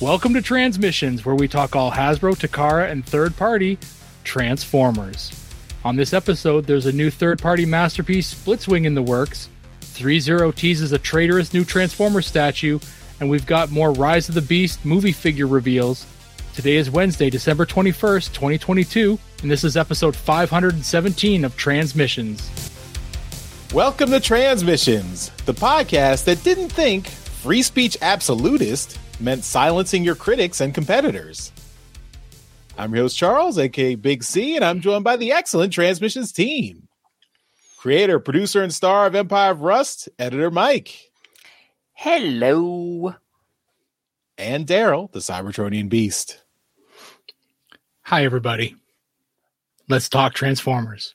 Welcome to Transmissions, where we talk all Hasbro, Takara, and third party Transformers. On this episode, there's a new third party masterpiece, Blitzwing, in the works. 3 0 teases a traitorous new Transformer statue, and we've got more Rise of the Beast movie figure reveals. Today is Wednesday, December 21st, 2022, and this is episode 517 of Transmissions. Welcome to Transmissions, the podcast that didn't think free speech absolutist meant silencing your critics and competitors. I'm your host, Charles, aka Big C, and I'm joined by the excellent Transmissions team. Creator, producer, and star of Empire of Rust, editor Mike. Hello. And Daryl, the Cybertronian Beast. Hi, everybody. Let's talk Transformers.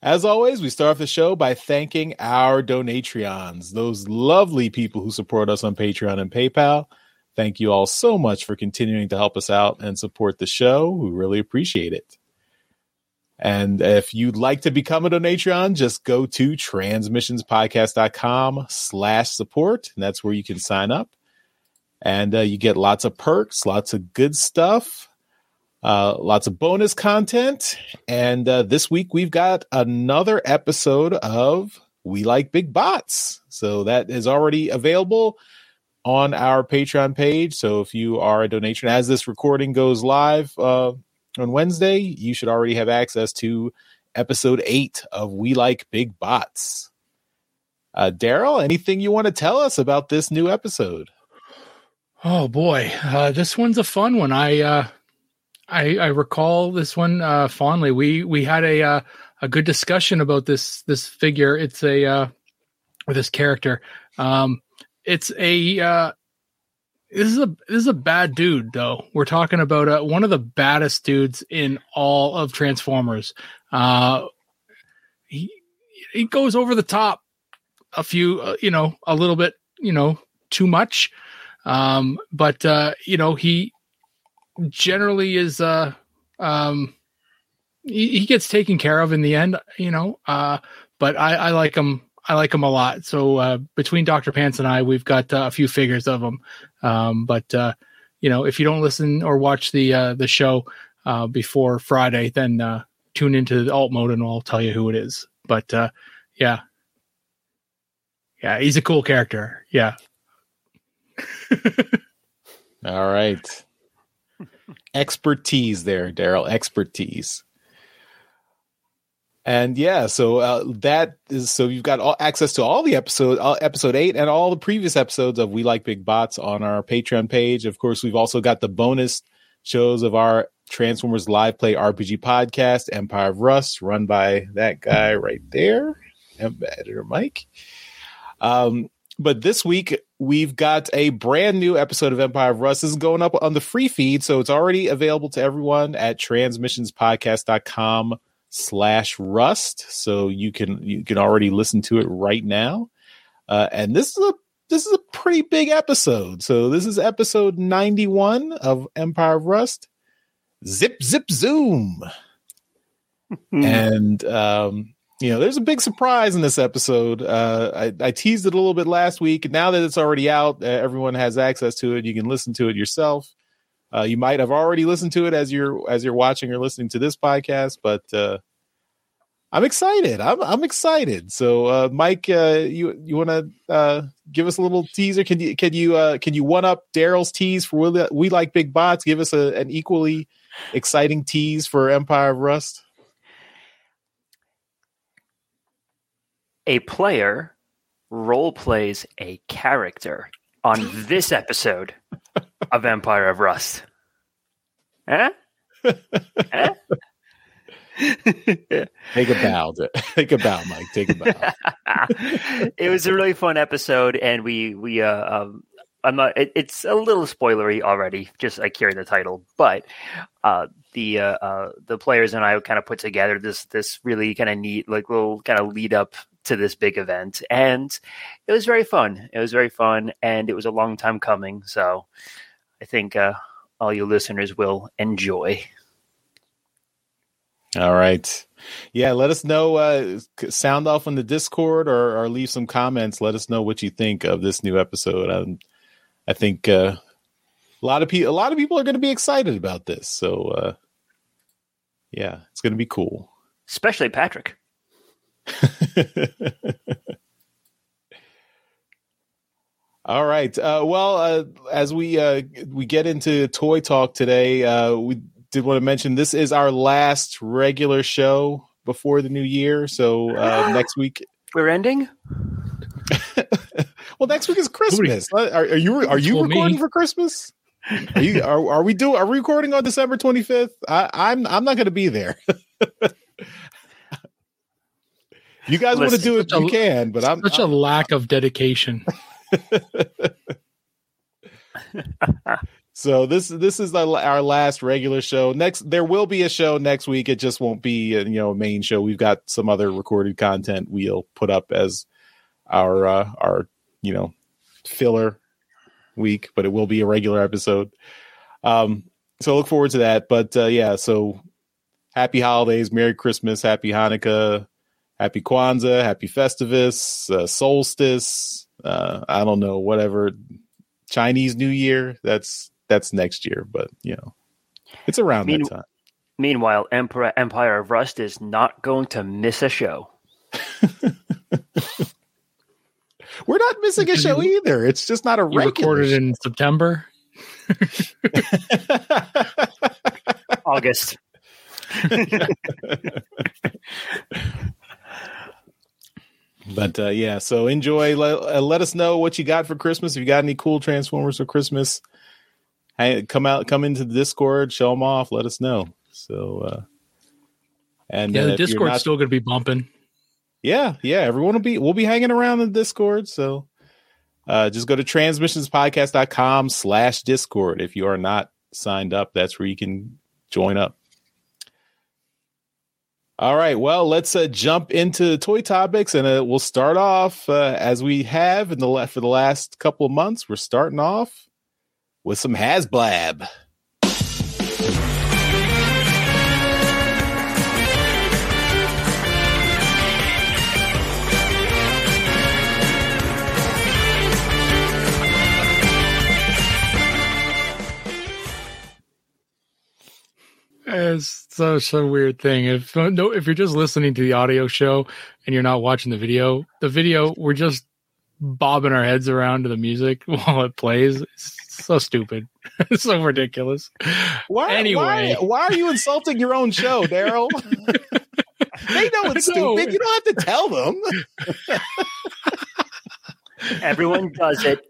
As always, we start off the show by thanking our Donatreons, those lovely people who support us on Patreon and PayPal. Thank you all so much for continuing to help us out and support the show. We really appreciate it. And if you'd like to become a Donatreon, just go to transmissionspodcast.com slash support. And that's where you can sign up. And uh, you get lots of perks, lots of good stuff uh, lots of bonus content. And uh, this week we've got another episode of We Like Big Bots. So that is already available on our Patreon page. So if you are a Donatreon, as this recording goes live uh, on Wednesday, you should already have access to episode eight of We Like Big Bots. Uh, Daryl, anything you want to tell us about this new episode? Oh boy, uh, this one's a fun one. I uh, I, I recall this one uh, fondly. We we had a uh, a good discussion about this this figure. It's a uh, this character. Um, it's a uh, this is a this is a bad dude though. We're talking about uh, one of the baddest dudes in all of Transformers. Uh, he he goes over the top a few, uh, you know, a little bit, you know, too much. Um, but uh, you know he generally is uh um he, he, gets taken care of in the end, you know. Uh but I, I like him I like him a lot. So uh between Dr. Pants and I we've got uh, a few figures of him. Um but uh you know, if you don't listen or watch the uh the show uh before Friday, then uh tune into the alt mode and I'll tell you who it is. But uh yeah. Yeah, he's a cool character. Yeah. All right expertise there, Daryl. Expertise. And yeah, so uh, that is so you've got all, access to all the episode, episode eight, and all the previous episodes of We Like Big Bots on our Patreon page. Of course, we've also got the bonus shows of our Transformers Live Play RPG podcast, Empire of Rust, run by that guy right there, editor Mike. Um, but this week we've got a brand new episode of Empire of Rust. This is going up on the free feed, so it's already available to everyone at transmissionspodcast.com slash rust. So you can you can already listen to it right now. Uh, and this is a this is a pretty big episode. So this is episode 91 of Empire of Rust. Zip zip zoom. and um you know, there's a big surprise in this episode. Uh, I, I, teased it a little bit last week. Now that it's already out, uh, everyone has access to it. You can listen to it yourself. Uh, you might have already listened to it as you're as you're watching or listening to this podcast, but uh, I'm excited. I'm I'm excited. So, uh, Mike, uh, you you want to give us a little teaser? Can you can you can you one up Daryl's tease for we, we like big bots? Give us a, an equally exciting tease for Empire of Rust. A player role plays a character on this episode of Empire of Rust. Huh? huh? Take a bow. Take a bow, Mike. Take a bow. it was a really fun episode, and we we uh, um, I'm not. It, it's a little spoilery already, just like hearing the title, but uh, the uh, uh, the players and I kind of put together this this really kind of neat, like little kind of lead up to this big event. And it was very fun. It was very fun. And it was a long time coming. So I think uh, all you listeners will enjoy. All right. Yeah, let us know. Uh, sound off on the Discord or, or leave some comments. Let us know what you think of this new episode. Um, I think uh, a lot of people a lot of people are going to be excited about this. So uh, yeah, it's going to be cool. Especially Patrick. All right. Uh, well, uh, as we uh, we get into toy talk today, uh, we did want to mention this is our last regular show before the new year. So uh, next week we're ending. well, next week is Christmas. Are, are you are you recording me. for Christmas? Are, you, are, are we do are we recording on December twenty fifth? I'm I'm not going to be there. you guys want to do it, you a, can, but I'm such I'm, a lack of dedication. so this this is our last regular show. Next, there will be a show next week. It just won't be a, you know a main show. We've got some other recorded content we'll put up as our uh, our you know filler week, but it will be a regular episode. Um, so look forward to that. But uh, yeah, so happy holidays, Merry Christmas, Happy Hanukkah, Happy Kwanzaa, Happy Festivus, uh, Solstice, uh, I don't know, whatever Chinese New Year. That's that's next year, but you know, it's around Mean- that time. Meanwhile, Emperor Empire of Rust is not going to miss a show. We're not missing a show either. It's just not a you regular. Recorded show. in September, August. But uh, yeah, so enjoy. Let, uh, let, us know what you got for Christmas. If you got any cool Transformers for Christmas, hey, come out, come into the Discord, show them off. Let us know. So, uh, and yeah, the Discord's not, still going to be bumping. Yeah, yeah, everyone will be. We'll be hanging around the Discord. So, uh, just go to transmissionspodcast.com slash Discord if you are not signed up. That's where you can join up. All right. Well, let's uh, jump into toy topics, and uh, we'll start off uh, as we have in the for the last couple of months. We're starting off with some Hasblab. It's such a weird thing. If no, if you're just listening to the audio show and you're not watching the video, the video we're just bobbing our heads around to the music while it plays. It's so stupid. it's so ridiculous. Why? Anyway, why, why are you insulting your own show, Daryl? they know it's know. stupid. You don't have to tell them. Everyone does it.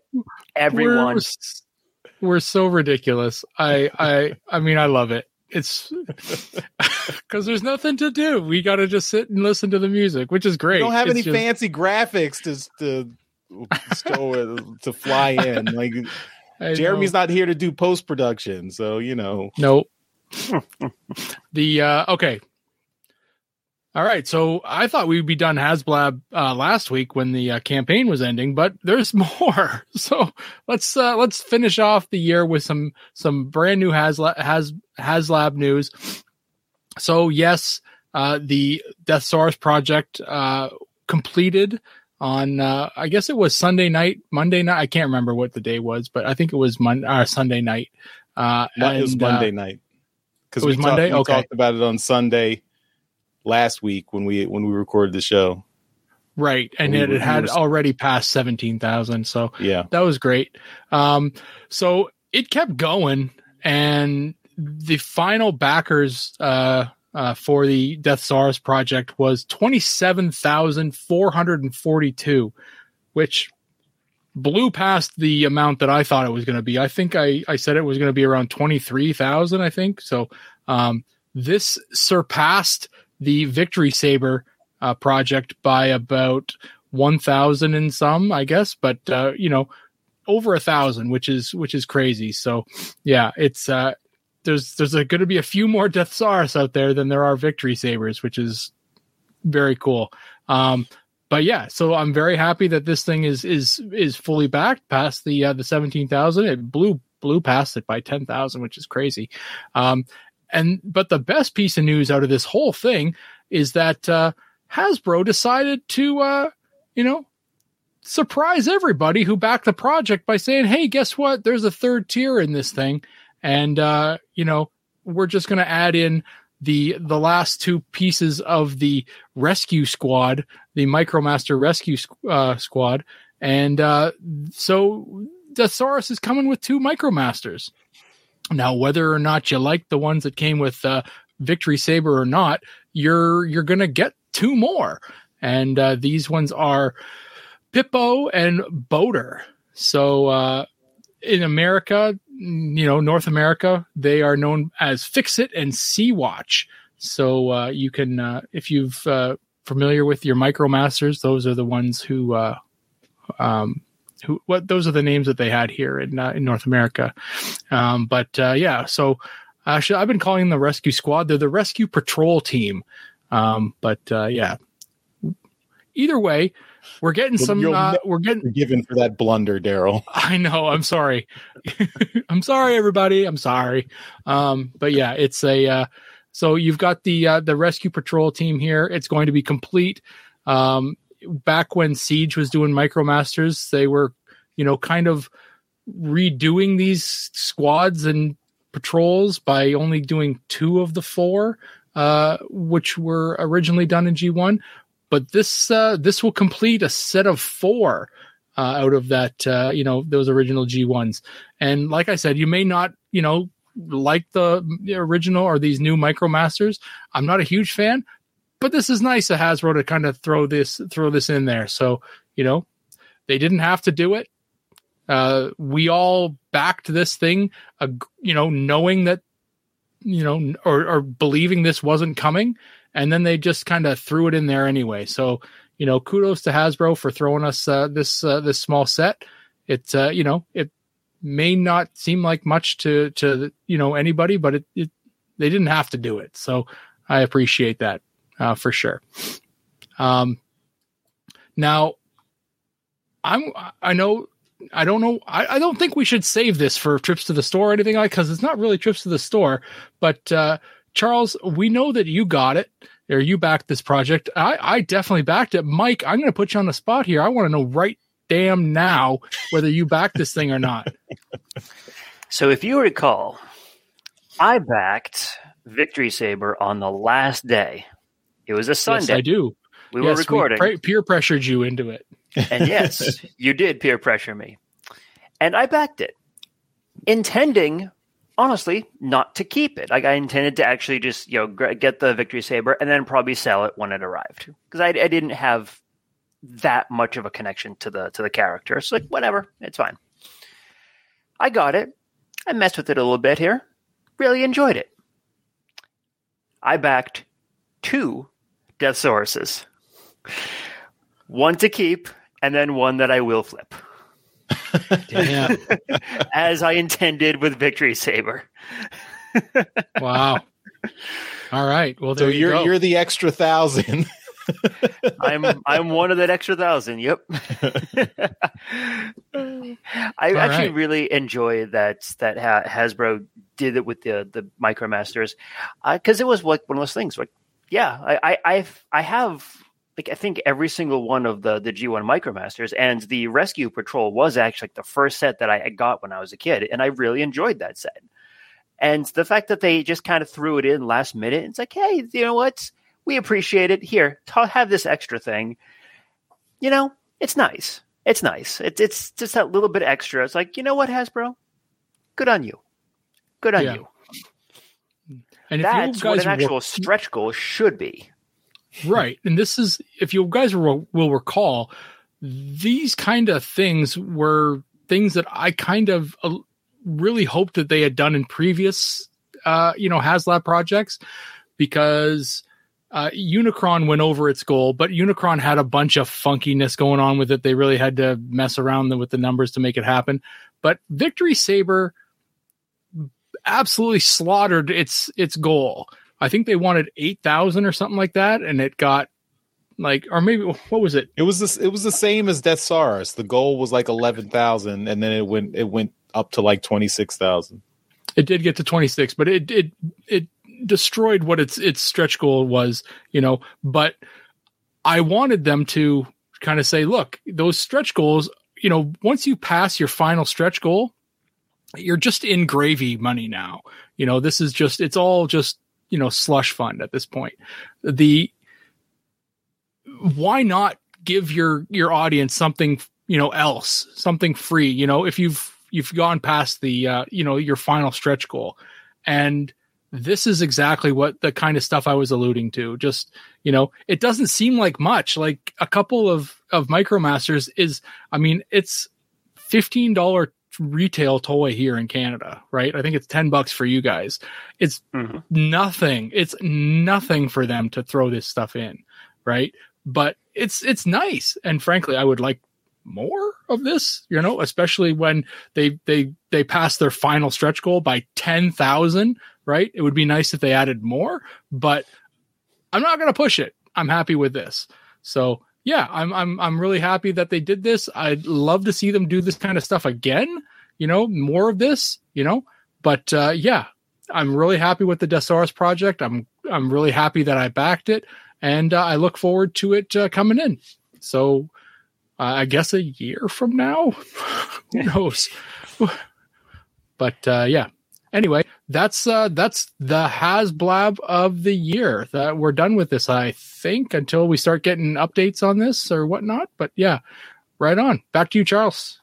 Everyone. We're, we're so ridiculous. I I I mean I love it it's because there's nothing to do. We got to just sit and listen to the music, which is great. We don't have it's any just... fancy graphics to to to fly in. Like I Jeremy's know. not here to do post production, so you know. Nope. the uh okay all right, so I thought we'd be done HasBlab uh, last week when the uh, campaign was ending, but there's more. So let's uh, let's finish off the year with some some brand new HasLab, Has HasLab news. So yes, uh, the Deathsaurus project uh, completed on uh, I guess it was Sunday night, Monday night. I can't remember what the day was, but I think it was Mon- uh, Sunday night. Uh, and, it was Monday night because it was Monday. we okay. talked about it on Sunday last week when we when we recorded the show. Right, and we, it, it had were... already passed seventeen thousand, so yeah, that was great. Um, so it kept going, and the final backers uh, uh, for the Deathsaurus project was twenty seven thousand four hundred and forty two, which blew past the amount that I thought it was going to be. I think I, I said it was going to be around 23,000, I think. So, um, this surpassed the Victory Saber uh, project by about 1,000 and some, I guess, but, uh, you know, over a thousand, which is, which is crazy. So yeah, it's, uh, there's, there's going to be a few more Deathsaurus out there than there are Victory Sabers, which is very cool. Um, but yeah, so I'm very happy that this thing is is is fully backed past the uh, the seventeen thousand. It blew blew past it by ten thousand, which is crazy. Um, and but the best piece of news out of this whole thing is that uh, Hasbro decided to, uh, you know, surprise everybody who backed the project by saying, "Hey, guess what? There's a third tier in this thing, and uh, you know, we're just going to add in the the last two pieces of the rescue squad, the Micromaster rescue uh, squad, and uh, so Deathsaurus is coming with two Micromasters. Now, whether or not you like the ones that came with uh, Victory Saber or not, you're you're to get two more, and uh, these ones are Pippo and Boater. So uh, in America, you know, North America, they are known as Fix It and Sea Watch. So uh, you can, uh, if you've uh, familiar with your MicroMasters, those are the ones who, uh, um, who what those are the names that they had here in uh, in North America. Um, but uh, yeah, so actually, I've been calling them the Rescue Squad. They're the Rescue Patrol Team. Um, but yeah, either way, we're getting some. Uh, we're getting given for that blunder, Daryl. I know. I'm sorry. I'm sorry, everybody. I'm sorry. Um, but yeah, it's a. Uh, so you've got the uh, the rescue patrol team here. It's going to be complete. Um, back when Siege was doing MicroMasters, they were, you know, kind of redoing these squads and patrols by only doing two of the four, uh, which were originally done in G1 but this uh, this will complete a set of four uh, out of that uh, you know those original G ones. And like I said, you may not you know like the, the original or these new MicroMasters. I'm not a huge fan, but this is nice of Hasbro to kind of throw this throw this in there. So you know they didn't have to do it. Uh, we all backed this thing, uh, you know, knowing that you know or, or believing this wasn't coming and then they just kind of threw it in there anyway. So you know, kudos to Hasbro for throwing us uh, this uh, this small set. It's uh, you know it may not seem like much to to you know anybody, but it, it they didn't have to do it. So I appreciate that uh, for sure. Um, now I'm I know I don't know I, I don't think we should save this for trips to the store or anything like because it's not really trips to the store, but uh, Charles, we know that you got it or you backed this project. I, I definitely backed it. Mike, I'm going to put you on the spot here. I want to know right damn now whether you backed this thing or not. So, if you recall, I backed Victory Saber on the last day. It was a Sunday. Yes, I do. We yes, were recording. We peer pressured you into it. And yes, you did peer pressure me. And I backed it, intending honestly not to keep it. Like I intended to actually just you know get the victory saber and then probably sell it when it arrived because I, I didn't have that much of a connection to the to the character. So like whatever, it's fine. I got it. I messed with it a little bit here. Really enjoyed it. I backed two Deathsauruses. One to keep and then one that I will flip. As I intended with Victory Saber. wow. All right. Well, so you are you're, you're the extra thousand. I'm I'm one of that extra thousand. Yep. I All actually right. really enjoy that that Hasbro did it with the the MicroMasters because uh, it was like one of those things. Like, yeah, I I I've, I have like I think every single one of the the G1 Micromasters and the Rescue Patrol was actually like the first set that I got when I was a kid, and I really enjoyed that set. And the fact that they just kind of threw it in last minute, it's like, hey, you know what? We appreciate it. Here, have this extra thing. You know, it's nice. It's nice. It's it's just that little bit extra. It's like, you know what, Hasbro? Good on you. Good on yeah. you. And that's what an actual stretch goal should be right. And this is, if you guys will, will recall, these kind of things were things that I kind of uh, really hoped that they had done in previous, uh, you know, HasLab projects because uh, Unicron went over its goal, but Unicron had a bunch of funkiness going on with it. They really had to mess around with the numbers to make it happen. But Victory Saber absolutely slaughtered its its goal. I think they wanted eight thousand or something like that, and it got like, or maybe what was it? It was this. It was the same as Deathsaurus. The goal was like eleven thousand, and then it went it went up to like twenty six thousand. It did get to twenty six, but it it it destroyed what its its stretch goal was, you know. But I wanted them to kind of say, look, those stretch goals, you know, once you pass your final stretch goal, you're just in gravy money now. You know, this is just, it's all just, you know, slush fund at this point. The, why not give your, your audience something, you know, else, something free, you know, if you've, you've gone past the, uh, you know, your final stretch goal and, this is exactly what the kind of stuff I was alluding to. Just, you know, it doesn't seem like much. Like a couple of of MicroMasters is I mean, it's $15 retail toy here in Canada, right? I think it's 10 bucks for you guys. It's mm-hmm. nothing. It's nothing for them to throw this stuff in, right? But it's it's nice. And frankly, I would like more of this, you know, especially when they they they pass their final stretch goal by 10,000 right? It would be nice if they added more, but I'm not going to push it. I'm happy with this. So yeah, I'm I'm I'm really happy that they did this. I'd love to see them do this kind of stuff again. You know, more of this. You know, but uh, yeah, I'm really happy with the Deathsaurus project. I'm I'm really happy that I backed it, and uh, I look forward to it uh, coming in. So uh, I guess a year from now, who knows? but uh, yeah, anyway, that's uh that's the HasBlab of the year. That we're done with this, I think, until we start getting updates on this or whatnot. But yeah, right on. Back to you, Charles.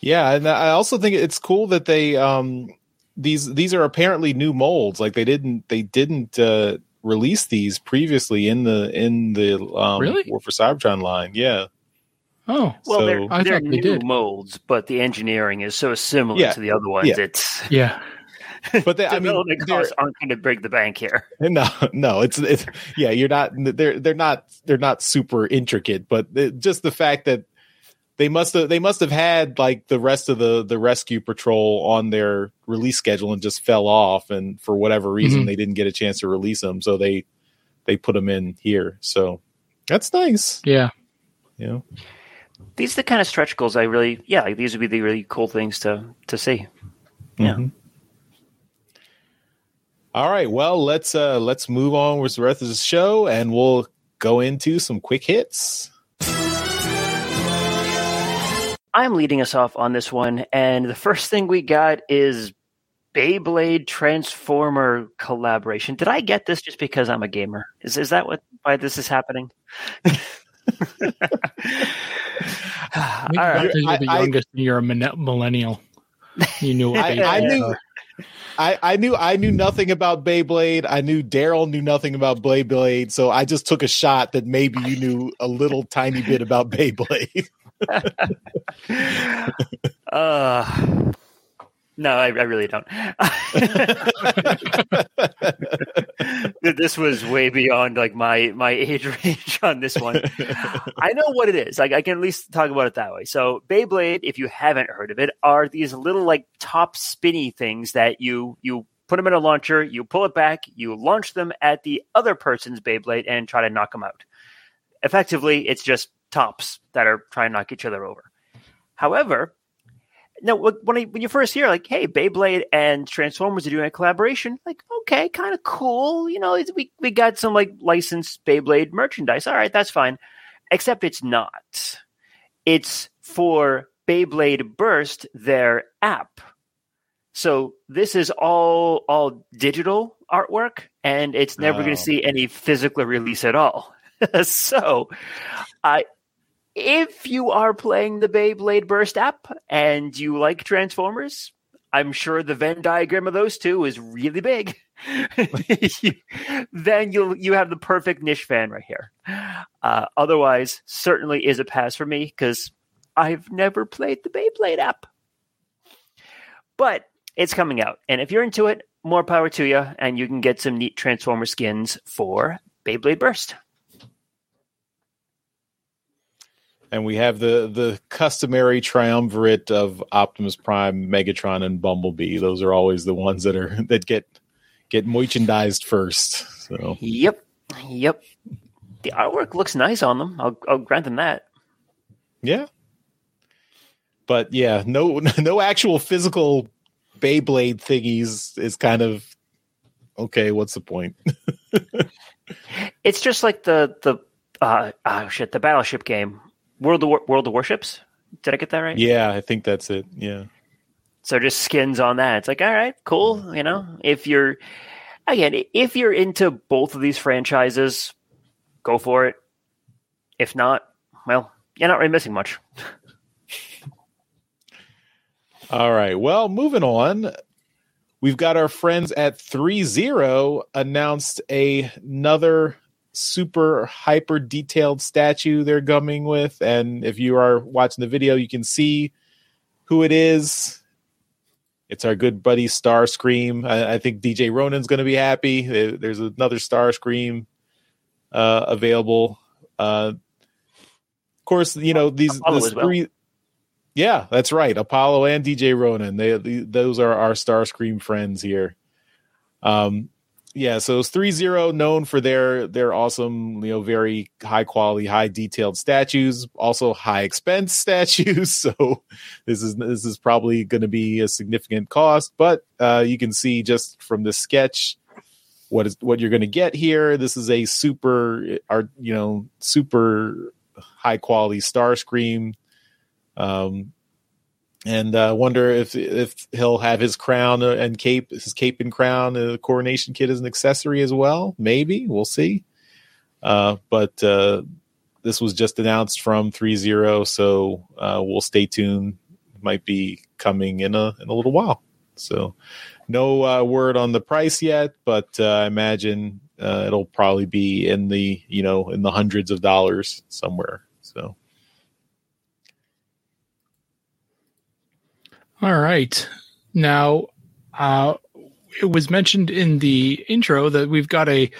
Yeah, and I also think it's cool that they um these these are apparently new molds. Like they didn't they didn't uh release these previously in the in the um really? War for Cybertron line. Yeah. Oh, well, so, they're, I they're new they molds, but the engineering is so similar yeah, to the other ones. Yeah. It's yeah. But they, I mean, costs aren't going to break the bank here. No, no, it's it's yeah. You're not. They're they're not they're not super intricate, but it, just the fact that they must have they must have had like the rest of the the rescue patrol on their release schedule and just fell off, and for whatever reason mm-hmm. they didn't get a chance to release them, so they they put them in here. So that's nice. Yeah. You know these are the kind of stretch goals I really, yeah, like these would be the really cool things to to see. Yeah. Mm-hmm. All right, well let's uh let's move on with the rest of the show, and we'll go into some quick hits. I'm leading us off on this one, and the first thing we got is Beyblade Transformer collaboration. Did I get this just because I'm a gamer? Is is that what why this is happening? All right. You're the youngest I, you're a millennial. You knew I, I knew I, I knew I knew nothing about Beyblade. I knew Daryl knew nothing about Beyblade, so I just took a shot that maybe you knew a little tiny bit about Beyblade. uh no, I, I really don't. this was way beyond like my my age range on this one. I know what it is. Like I can at least talk about it that way. So Beyblade, if you haven't heard of it, are these little like top spinny things that you you put them in a launcher, you pull it back, you launch them at the other person's Beyblade and try to knock them out. Effectively, it's just tops that are trying to knock each other over. However, now when I, when you first hear like, hey, Beyblade and Transformers are doing a collaboration, like, okay, kind of cool. You know, we we got some like licensed Beyblade merchandise. All right, that's fine. Except it's not. It's for Beyblade Burst, their app. So this is all all digital artwork, and it's never oh. going to see any physical release at all. so, I if you are playing the Beyblade Burst app and you like Transformers, I'm sure the Venn diagram of those two is really big. then you'll you have the perfect niche fan right here. Uh, otherwise, certainly is a pass for me because I've never played the Beyblade app. But it's coming out, and if you're into it, more power to you, and you can get some neat Transformer skins for Beyblade Burst. And we have the the customary triumvirate of Optimus Prime, Megatron, and Bumblebee. Those are always the ones that are that get get merchandised first. So yep, yep. The artwork looks nice on them. I'll, I'll grant them that. Yeah, but yeah, no no actual physical Beyblade thingies is kind of okay. What's the point? it's just like the the uh, uh shit, the Battleship game, World of War- World of Warships. Did I get that right? Yeah, I think that's it. Yeah. So just skins on that. It's like, all right, cool. You know, if you're again, if you're into both of these franchises, go for it. If not, well, you're not really missing much. All right. Well, moving on. We've got our friends at 3 0 announced a, another super hyper detailed statue they're gumming with. And if you are watching the video, you can see who it is. It's our good buddy Starscream. I, I think DJ Ronan's going to be happy. There's another Starscream uh, available. Uh, of course, you know these, three. Well. Yeah, that's right. Apollo and DJ Ronan. They, they those are our Starscream friends here. Um, yeah, so it's 3-0 known for their their awesome, you know, very high quality, high detailed statues, also high expense statues. So this is this is probably going to be a significant cost, but uh, you can see just from the sketch what is what you're going to get here. This is a super, our you know, super high quality Starscream. Um, and uh, wonder if if he'll have his crown and cape, his cape and crown, the coronation kit as an accessory as well. Maybe we'll see. Uh, but uh, this was just announced from 3-0, so uh, we'll stay tuned. Might be coming in a in a little while. So no uh, word on the price yet, but uh, I imagine it'll probably be in the you know in the hundreds of dollars somewhere. So All right. Now, uh, it was mentioned in the intro that we've got a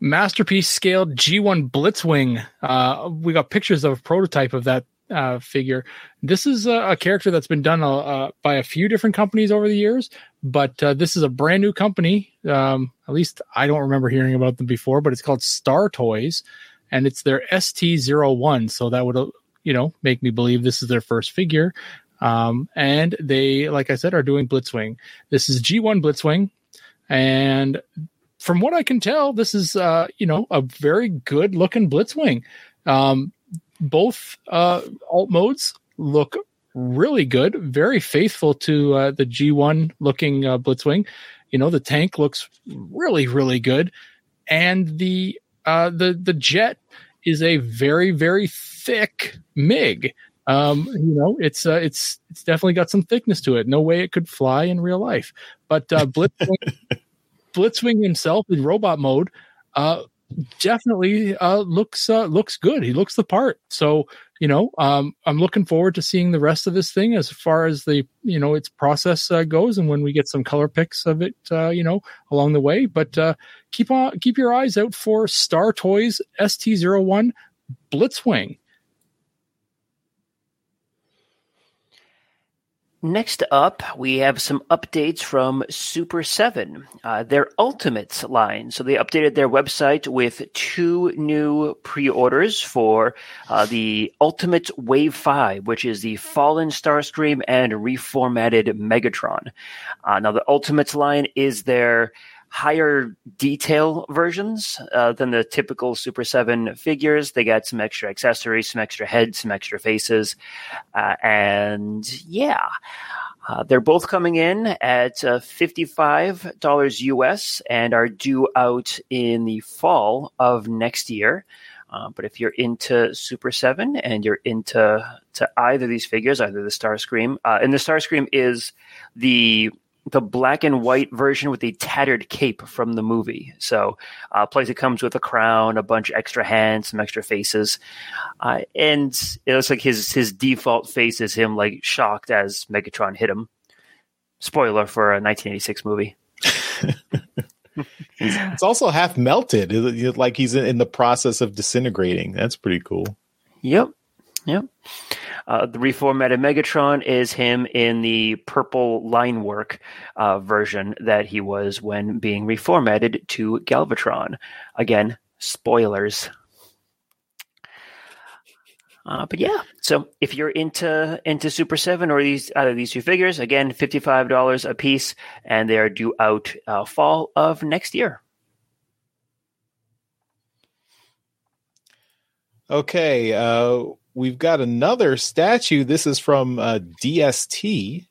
masterpiece scaled G1 Blitzwing. Uh, we got pictures of a prototype of that uh, figure. This is a, a, character that's been done uh, uh by a few different companies over the years, but uh, this is a brand new company. Um, at least I don't remember hearing about them before, but it's called Star Toys, and it's their ST01. So that would, uh, you know, make me believe this is their first figure. Um, and they, like I said, are doing Blitzwing. This is G1 Blitzwing. And from what I can tell, this is, uh, you know, a very good looking Blitzwing. Um, both uh, alt modes look really good, very faithful to uh, the G1 looking uh, Blitzwing. You know, the tank looks really, really good. And the uh, the the jet is a very, very thick MiG um, you know, it's uh, it's it's definitely got some thickness to it. No way it could fly in real life. But uh, Blitzwing, Blitzwing himself in robot mode, uh, definitely uh, looks uh, looks good. He looks the part. So you know, um, I'm looking forward to seeing the rest of this thing as far as the you know its process uh, goes, and when we get some color picks of it, uh, you know, along the way. But uh, keep on keep your eyes out for Star Toys ST01 Blitzwing. Next up, we have some updates from Super 7, uh, their Ultimates line. So they updated their website with two new pre orders for uh, the Ultimate Wave 5, which is the Fallen Starscream and reformatted Megatron. Uh, now, the Ultimates line is their higher detail versions uh, than the typical Super 7 figures. They got some extra accessories, some extra heads, some extra faces. Uh, and yeah, uh, they're both coming in at uh, $55 US and are due out in the fall of next year. Uh, but if you're into Super 7 and you're into to either of these figures, either the Starscream, uh, and the Starscream is the the black and white version with the tattered cape from the movie. So, uh, plus it comes with a crown, a bunch of extra hands, some extra faces, uh, and it looks like his his default face is him like shocked as Megatron hit him. Spoiler for a 1986 movie. it's also half melted, like he's in the process of disintegrating. That's pretty cool. Yep. Yep. Uh, the reformatted Megatron is him in the purple line work uh, version that he was when being reformatted to Galvatron. Again, spoilers. Uh, but yeah, so if you're into into Super Seven or these of these two figures, again, fifty five dollars a piece, and they are due out uh, fall of next year. Okay, uh, we've got another statue. This is from uh, DST.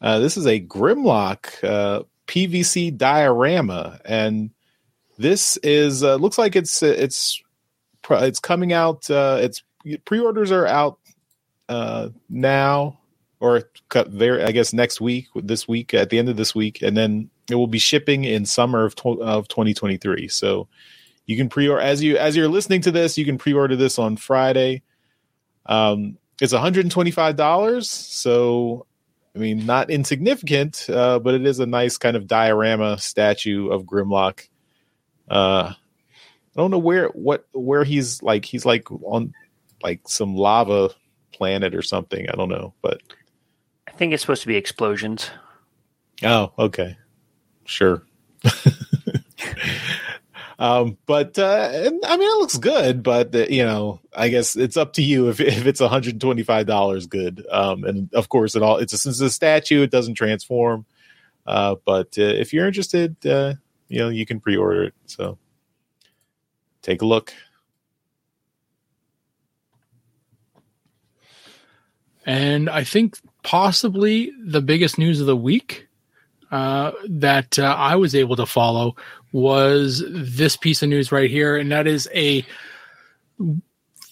Uh, this is a Grimlock uh, PVC diorama, and this is uh, looks like it's it's it's coming out. Uh, it's pre-orders are out uh, now, or there. I guess next week, this week, at the end of this week, and then it will be shipping in summer of tw- of 2023. So you can pre-order as you as you're listening to this, you can pre-order this on Friday. Um, it's $125. So I mean, not insignificant, uh, but it is a nice kind of diorama statue of Grimlock. Uh, I don't know where what where he's like he's like on like some lava planet or something. I don't know, but I think it's supposed to be explosions. Oh, okay, sure. Um, but uh, I mean, it looks good. But uh, you know, I guess it's up to you if if it's one hundred twenty five dollars good. Um, and of course, it all it's a, it's a statue; it doesn't transform. Uh, but uh, if you're interested, uh, you know, you can pre order it. So take a look. And I think possibly the biggest news of the week uh, that uh, I was able to follow was this piece of news right here, and that is a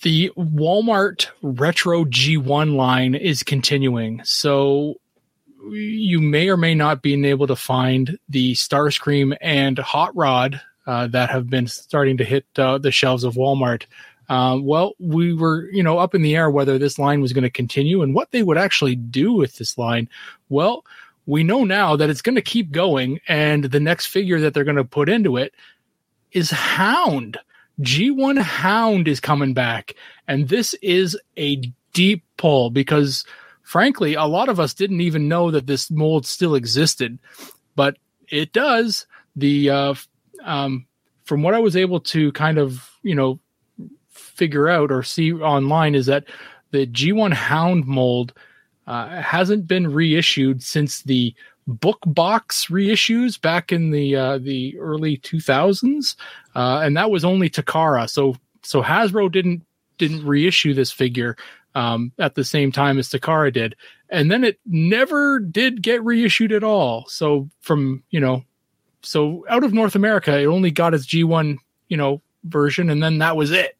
the Walmart Retro G1 line is continuing. So you may or may not be able to find the Starscream and Hot Rod uh, that have been starting to hit uh, the shelves of Walmart. Uh, well, we were, you know, up in the air whether this line was going to continue and what they would actually do with this line. Well, we know now that it's going to keep going, and the next figure that they're going to put into it is Hound. G1 Hound is coming back, and this is a deep pull because, frankly, a lot of us didn't even know that this mold still existed, but it does. The uh, um, from what I was able to kind of you know figure out or see online is that the G1 Hound mold uh, hasn't been reissued since the book box reissues back in the uh, the early 2000s, uh, and that was only Takara. So so Hasbro didn't didn't reissue this figure um, at the same time as Takara did, and then it never did get reissued at all. So from you know, so out of North America, it only got its G1 you know version, and then that was it.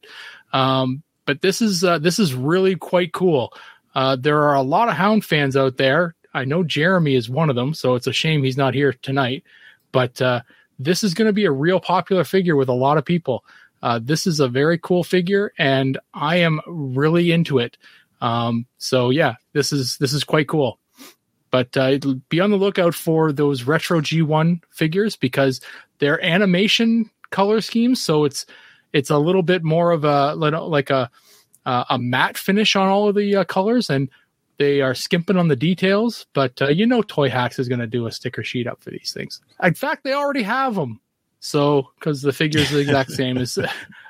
Um, but this is uh, this is really quite cool. Uh, there are a lot of Hound fans out there. I know Jeremy is one of them, so it's a shame he's not here tonight. But uh, this is going to be a real popular figure with a lot of people. Uh, this is a very cool figure, and I am really into it. Um, so yeah, this is this is quite cool. But uh, be on the lookout for those retro G1 figures because they're animation color schemes. So it's it's a little bit more of a like a uh, a matte finish on all of the uh, colors, and they are skimping on the details. But uh, you know, Toyhax is going to do a sticker sheet up for these things. In fact, they already have them. So because the figure is the exact same as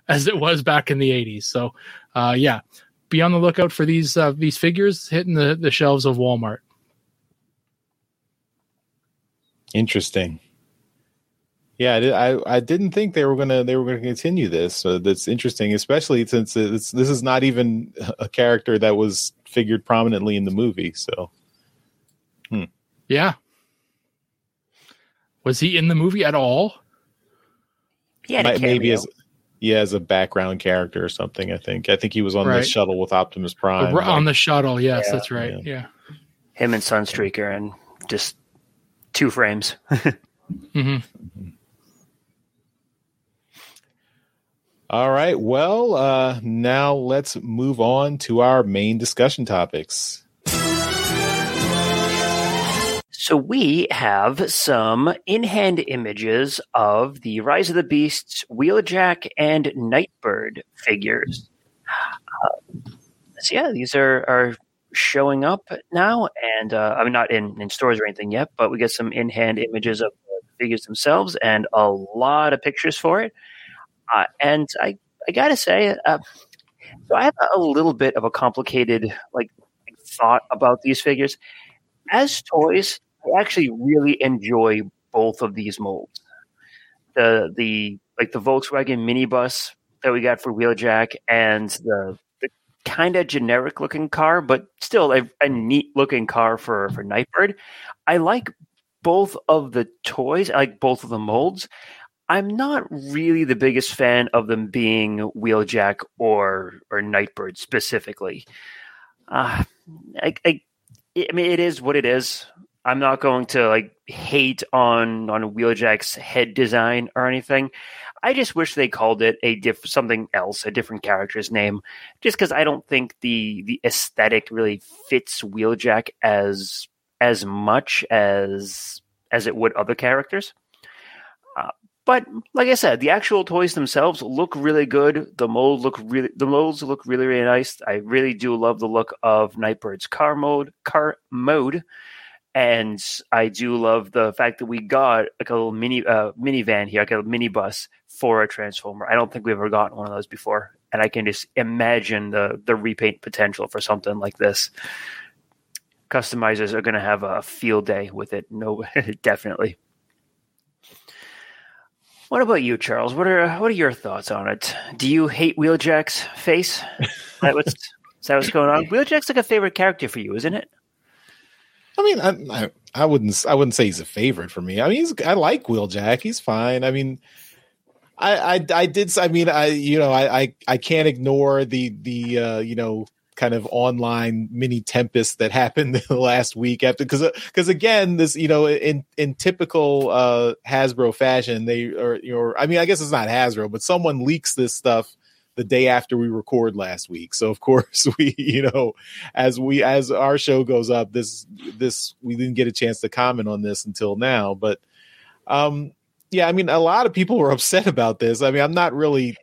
as it was back in the '80s. So uh, yeah, be on the lookout for these uh, these figures hitting the, the shelves of Walmart. Interesting. Yeah, I I didn't think they were gonna they were gonna continue this. So that's interesting, especially since it's this is not even a character that was figured prominently in the movie. So, hmm. yeah, was he in the movie at all? Yeah, maybe as yeah as a background character or something. I think I think he was on right. the shuttle with Optimus Prime. on like, the shuttle, yes, yeah, that's right. Yeah. yeah, him and Sunstreaker, and just two frames. mm-hmm. mm-hmm. All right. Well, uh, now let's move on to our main discussion topics. So we have some in-hand images of the Rise of the Beasts, Wheeljack, and Nightbird figures. Uh, so yeah, these are, are showing up now, and uh, I mean not in, in stores or anything yet, but we get some in-hand images of the figures themselves and a lot of pictures for it. Uh, and I, I gotta say, uh, so I have a little bit of a complicated like thought about these figures. As toys, I actually really enjoy both of these molds. The the like the Volkswagen minibus that we got for Wheeljack and the, the kind of generic looking car, but still a, a neat looking car for, for Nightbird. I like both of the toys, I like both of the molds. I'm not really the biggest fan of them being Wheeljack or or Nightbird specifically. Uh, I, I, I mean, it is what it is. I'm not going to like hate on on Wheeljack's head design or anything. I just wish they called it a diff something else, a different character's name, just because I don't think the the aesthetic really fits Wheeljack as as much as as it would other characters. But like I said, the actual toys themselves look really good. The molds look really the molds look really really nice. I really do love the look of Nightbird's car mode car mode and I do love the fact that we got like a little mini uh, minivan here, like a mini bus for a transformer. I don't think we've ever gotten one of those before, and I can just imagine the the repaint potential for something like this. Customizers are going to have a field day with it. No, definitely. What about you, Charles? What are what are your thoughts on it? Do you hate Wheeljack's face? is, that what's, going on? Wheeljack's like a favorite character for you, isn't it? I mean, I, I, wouldn't I wouldn't say he's a favorite for me. I mean, I like Wheeljack. He's fine. I mean, I, I I did. I mean, I you know I I, I can't ignore the the uh, you know kind of online mini tempest that happened the last week after because because again this you know in in typical uh Hasbro fashion they are you know I mean I guess it's not Hasbro but someone leaks this stuff the day after we record last week. So of course we, you know, as we as our show goes up, this this we didn't get a chance to comment on this until now. But um yeah, I mean a lot of people were upset about this. I mean, I'm not really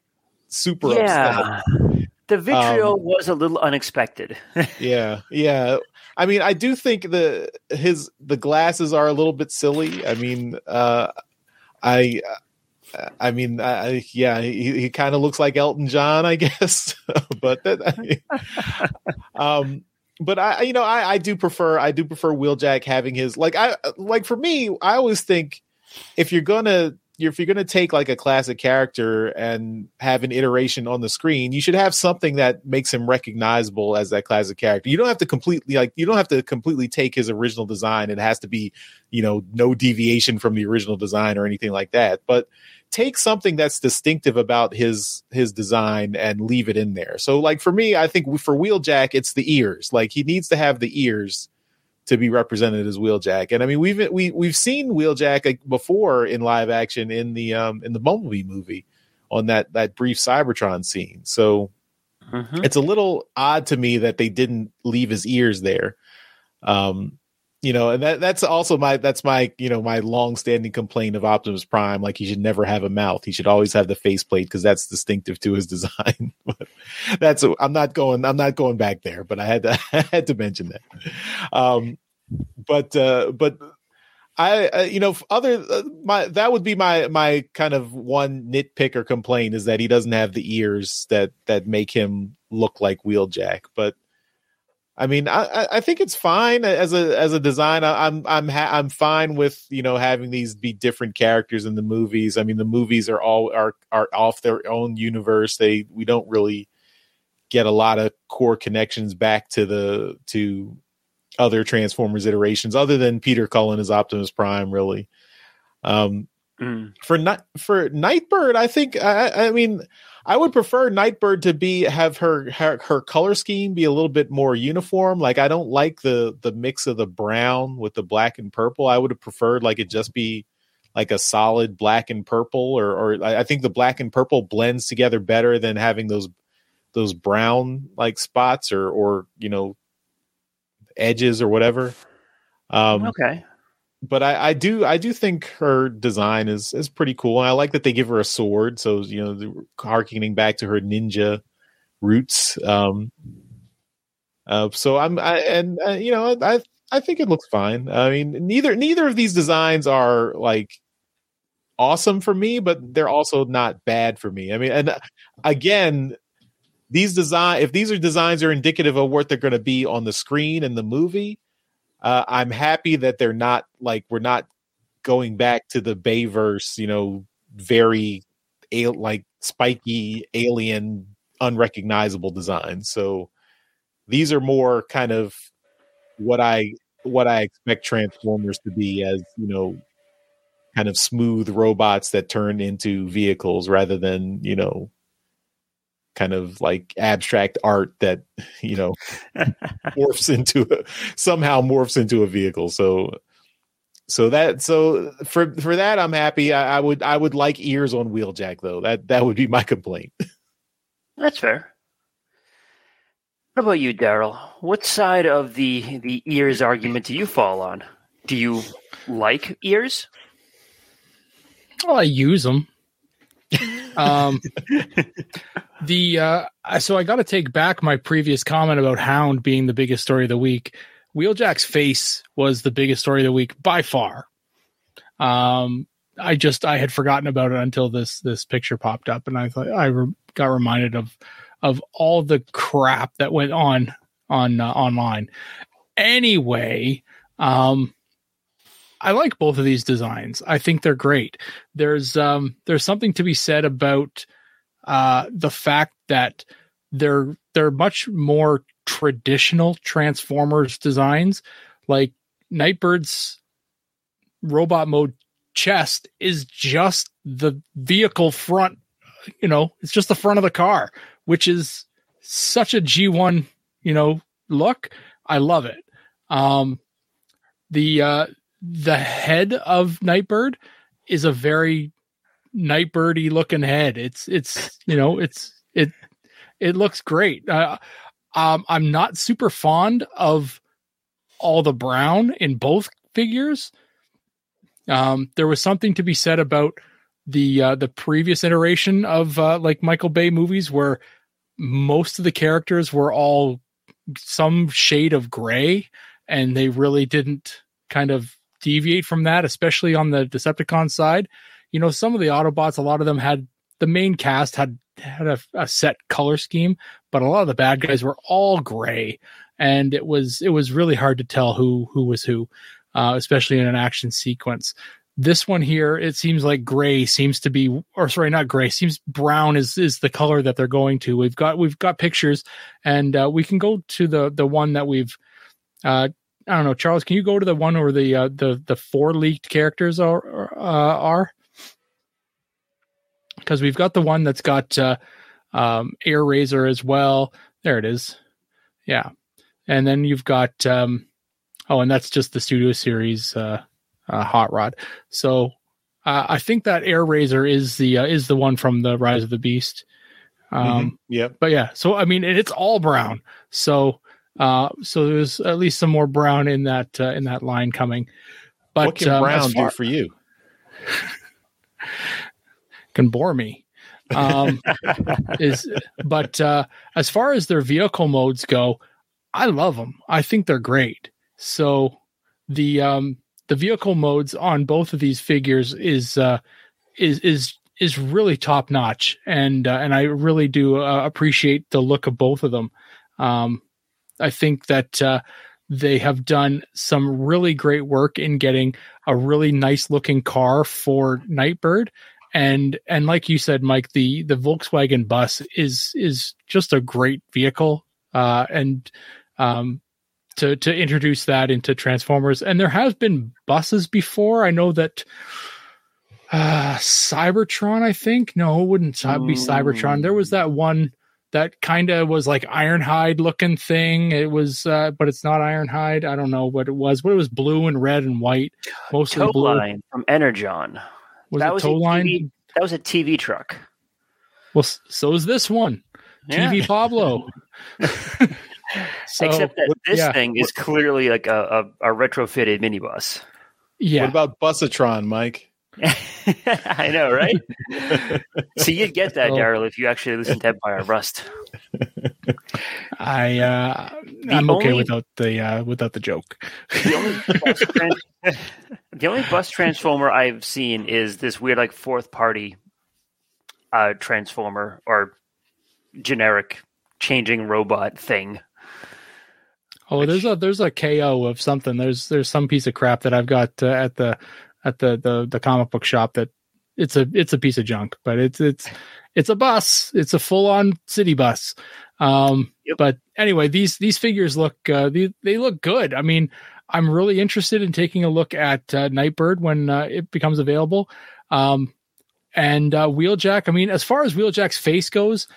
super yeah. upset. The vitriol um, was a little unexpected. yeah, yeah. I mean, I do think the his the glasses are a little bit silly. I mean, uh I I mean, I, yeah, he, he kind of looks like Elton John, I guess. but that, I, um, but I, you know, I, I do prefer, I do prefer Wheeljack having his like, I like for me, I always think if you're gonna, if you're gonna take like a classic character and have an iteration on the screen, you should have something that makes him recognizable as that classic character. You don't have to completely like, you don't have to completely take his original design. It has to be, you know, no deviation from the original design or anything like that. But take something that's distinctive about his his design and leave it in there. So like for me, I think for Wheeljack, it's the ears. Like he needs to have the ears to be represented as Wheeljack. And I mean, we've we we've seen Wheeljack like, before in live action in the um in the Bumblebee movie on that that brief Cybertron scene. So mm-hmm. it's a little odd to me that they didn't leave his ears there. Um you know, and that that's also my that's my you know my long standing complaint of Optimus Prime. Like he should never have a mouth. He should always have the faceplate because that's distinctive to his design. But that's I'm not going I'm not going back there, but I had to I had to mention that. Um, but uh, but I uh, you know other uh, my that would be my my kind of one nitpick or complaint is that he doesn't have the ears that that make him look like Wheeljack, but I mean, I, I think it's fine as a as a design. I, am I'm ha- I'm fine with you know having these be different characters in the movies. I mean, the movies are all are are off their own universe. They we don't really get a lot of core connections back to the to other Transformers iterations, other than Peter Cullen as Optimus Prime. Really, um, mm. for not for Nightbird, I think I, I mean I would prefer Nightbird to be have her, her her color scheme be a little bit more uniform. Like I don't like the the mix of the brown with the black and purple. I would have preferred like it just be like a solid black and purple, or or I think the black and purple blends together better than having those those brown like spots or or you know edges or whatever. Um, okay but I, I, do I do think her design is is pretty cool. And I like that they give her a sword, so you know, harkening back to her ninja roots. Um, uh, so I'm I, and uh, you know I I think it looks fine. I mean, neither neither of these designs are like awesome for me, but they're also not bad for me. I mean, and uh, again, these design if these are designs are indicative of what they're going to be on the screen in the movie uh, I'm happy that they're not like we're not going back to the Bayverse, you know, very like spiky alien unrecognizable designs. So these are more kind of what I what I expect Transformers to be as, you know, kind of smooth robots that turn into vehicles rather than, you know, kind of like abstract art that, you know, morphs into a, somehow morphs into a vehicle. So so that so for for that I'm happy. I, I would I would like ears on Wheeljack though. That that would be my complaint. That's fair. What about you, Daryl? What side of the the ears argument do you fall on? Do you like ears? Well, I use them. Um, the uh, so I got to take back my previous comment about Hound being the biggest story of the week. Wheeljack's face was the biggest story of the week by far. Um, I just I had forgotten about it until this this picture popped up, and I thought I re- got reminded of of all the crap that went on on uh, online. Anyway, um, I like both of these designs. I think they're great. There's um, there's something to be said about uh, the fact that they're they're much more traditional Transformers designs. Like Nightbird's robot mode chest is just the vehicle front. You know, it's just the front of the car, which is such a G1, you know, look. I love it. Um, the uh, the head of Nightbird is a very Nightbirdy looking head. It's it's you know it's it it looks great. Uh, um, I'm not super fond of all the brown in both figures. Um, there was something to be said about the uh, the previous iteration of uh, like Michael Bay movies where most of the characters were all some shade of gray and they really didn't kind of deviate from that especially on the Decepticon side. You know some of the Autobots a lot of them had the main cast had had a, a set color scheme but a lot of the bad guys were all gray. And it was it was really hard to tell who who was who uh, especially in an action sequence. This one here it seems like gray seems to be or sorry not gray seems brown is is the color that they're going to. We've got we've got pictures and uh, we can go to the the one that we've uh i don't know charles can you go to the one where the uh, the the four leaked characters are uh, are because we've got the one that's got uh um Airazor as well there it is yeah and then you've got um oh and that's just the studio series uh uh, hot rod. So uh, I think that Airazor is the uh, is the one from the Rise of the Beast. Um, mm-hmm. Yep. But yeah, so I mean, it's all brown. So uh, so there's at least some more brown in that uh, in that line coming. But what can um, brown far- do for you? can bore me. Um, is but uh, as far as their vehicle modes go, I love them. I think they're great. So the um, the vehicle modes on both of these figures is uh, is is is really top notch, and uh, and I really do uh, appreciate the look of both of them. Um, I think that uh, they have done some really great work in getting a really nice looking car for Nightbird, and and like you said, Mike, the the Volkswagen bus is is just a great vehicle, uh, and um, to to introduce that into Transformers. And there has been buses before. I know that uh Cybertron, I think. No, it wouldn't be Cybertron. There was that one that kind of was like Ironhide looking thing. It was uh but it's not Ironhide. I don't know what it was, but it was blue and red and white. Mostly Tow blue. line from Energon. Was that it was tow a line? TV that was a TV truck. Well, so is this one. Yeah. TV Pablo. so, Except that this yeah. thing is clearly like a, a, a retrofitted minibus. yeah. What about Busatron, Mike? I know, right? so you'd get that, Oh. Daryl, if you actually listen to Empire Rust. I uh I'm okay without the uh without the joke. The only, bus trans- the only bus transformer I've seen is this weird, like fourth party uh, transformer or generic changing robot thing. Oh, there's a there's a KO of something. There's there's some piece of crap that I've got uh, at the at the, the the comic book shop that it's a it's a piece of junk, but it's it's it's a bus. It's a full on city bus. Um, yep. But anyway, these these figures look uh, they they look good. I mean, I'm really interested in taking a look at uh, Nightbird when uh, it becomes available. Um, and uh, Wheeljack. I mean, as far as Wheeljack's face goes,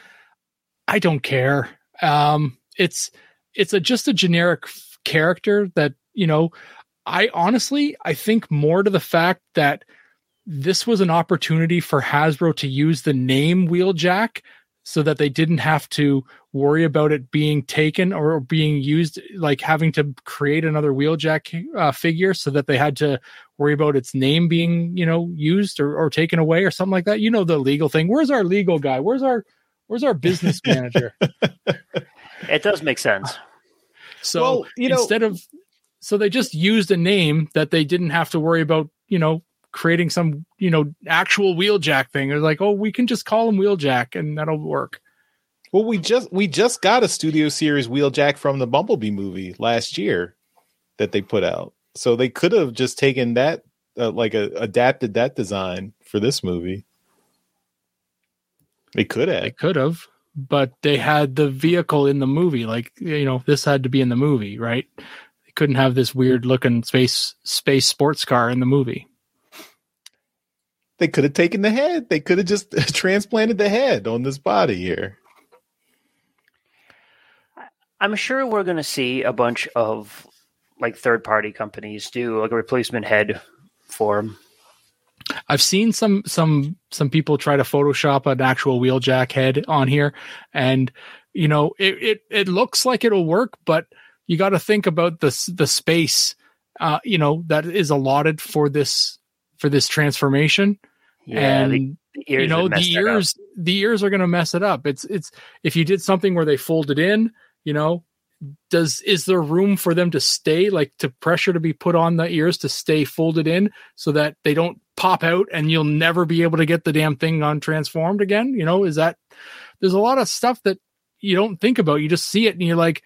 I don't care. Um, it's it's a just a generic character that you know. I honestly I think more to the fact that this was an opportunity for Hasbro to use the name Wheeljack so that they didn't have to worry about it being taken or being used, like having to create another Wheeljack uh, figure so that they had to worry about its name being, you know, used or, or taken away or something like that. You know, the legal thing. Where's our legal guy? Where's our, where's our business manager? it does make sense. So, well, you know, instead of, so they just used a name that they didn't have to worry about, you know, creating some you know actual wheeljack thing. It's like, oh, we can just call him wheeljack and that'll work. Well, we just we just got a studio series wheeljack from the Bumblebee movie last year that they put out, so they could have just taken that uh, like a, adapted that design for this movie. They could have. They could have, but they had the vehicle in the movie. Like you know, this had to be in the movie, right? They couldn't have this weird looking space space sports car in the movie. They could have taken the head. They could have just transplanted the head on this body here. I'm sure we're going to see a bunch of like third party companies do like a replacement head for him. I've seen some some some people try to Photoshop an actual wheeljack head on here, and you know it it, it looks like it'll work, but you got to think about the the space, uh, you know, that is allotted for this for this transformation. Yeah, and you know the ears the ears are going to mess it up. It's it's if you did something where they folded in, you know, does is there room for them to stay like to pressure to be put on the ears to stay folded in so that they don't pop out and you'll never be able to get the damn thing on transformed again? You know, is that there's a lot of stuff that you don't think about. You just see it and you're like,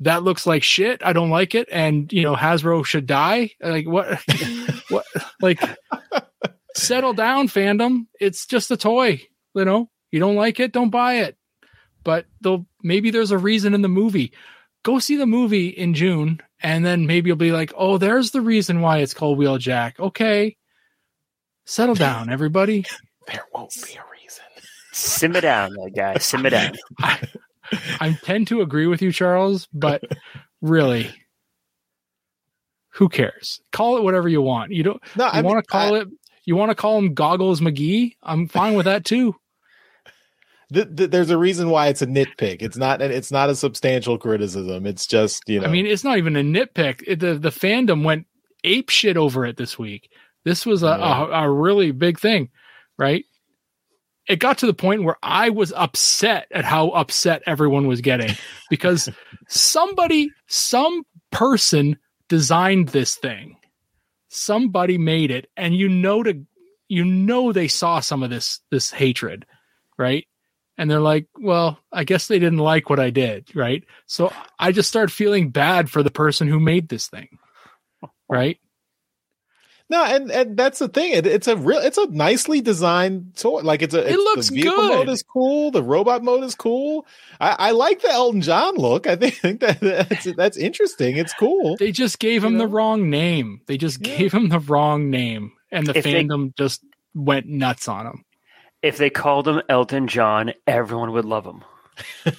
that looks like shit. I don't like it. And you know, Hasbro should die. Like what? what? Like settle down, fandom. It's just a toy. You know, you don't like it, don't buy it. But though maybe there's a reason in the movie. Go see the movie in June, and then maybe you'll be like, "Oh, there's the reason why it's called Wheeljack." Okay, settle down, everybody. there won't be a reason. Simmer down, my guy. Simmer down. I, I tend to agree with you, Charles, but really, who cares? Call it whatever you want. You don't. No, you want to call I, it you want to call him Goggles McGee? I'm fine with that too. The, the, there's a reason why it's a nitpick. It's not. It's not a substantial criticism. It's just you know. I mean, it's not even a nitpick. It, the the fandom went ape shit over it this week. This was a, yeah. a, a really big thing, right? It got to the point where I was upset at how upset everyone was getting because somebody, some person designed this thing. Somebody made it and you know to you know they saw some of this this hatred right? And they're like well i guess they didn't like what i did right? So i just start feeling bad for the person who made this thing right no, and, and that's the thing. It, it's a real, it's a nicely designed toy. Like it's a, it's, it looks the vehicle good. mode is cool. The robot mode is cool. I, I like the Elton John look. I think, think that that's, that's interesting. It's cool. They just gave you him know? the wrong name. They just yeah. gave him the wrong name, and the if fandom they, just went nuts on him. If they called him Elton John, everyone would love him.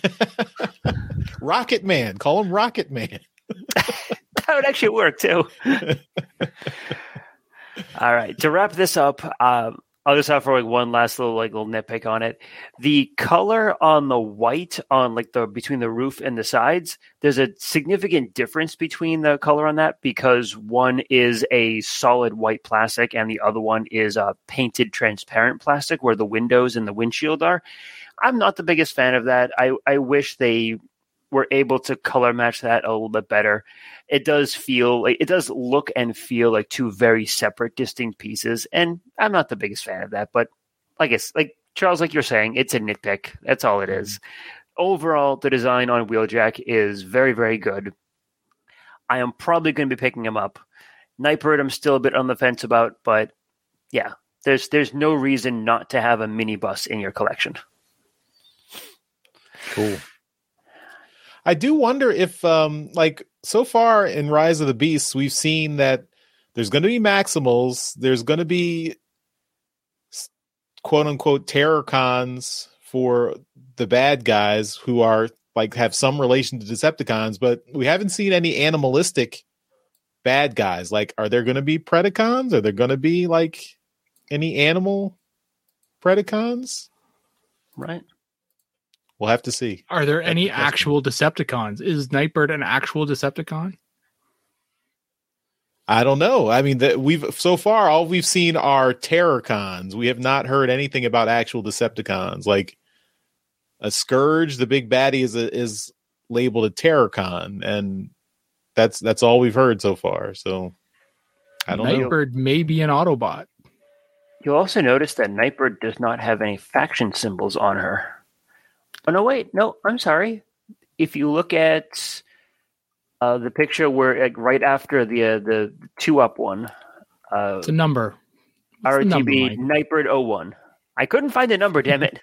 Rocket Man. Call him Rocket Man. that would actually work too. All right. To wrap this up, um, I'll just offer like one last little like little nitpick on it. The color on the white on like the between the roof and the sides, there's a significant difference between the color on that because one is a solid white plastic and the other one is a painted transparent plastic where the windows and the windshield are. I'm not the biggest fan of that. I, I wish they were able to color match that a little bit better it does feel like it does look and feel like two very separate, distinct pieces. And I'm not the biggest fan of that, but I guess like Charles, like you're saying, it's a nitpick. That's all it is. Overall, the design on Wheeljack is very, very good. I am probably going to be picking him up. Nightbird, I'm still a bit on the fence about, but yeah, There's there's no reason not to have a minibus in your collection. Cool. I do wonder if, um, like, so far in Rise of the Beasts, we've seen that there's going to be Maximals, there's going to be quote unquote Terrorcons for the bad guys who are like have some relation to Decepticons, but we haven't seen any animalistic bad guys. Like, are there going to be Predacons? Are there going to be like any animal Predacons? Right. We'll have to see. Are there any actual Decepticons? Is Nightbird an actual Decepticon? I don't know. I mean, that we've so far all we've seen are Terrorcons. We have not heard anything about actual Decepticons. Like a Scourge, the big baddie is a, is labeled a Terrorcon, and that's that's all we've heard so far. So I don't Nightbird know. Nightbird may be an Autobot. You'll also notice that Nightbird does not have any faction symbols on her. Oh no, wait, no, I'm sorry. If you look at uh, the picture where like, right after the uh, the two up one, uh, It's a number. What's the number, RTB Mike? Nightbird 01. I couldn't find the number, damn it.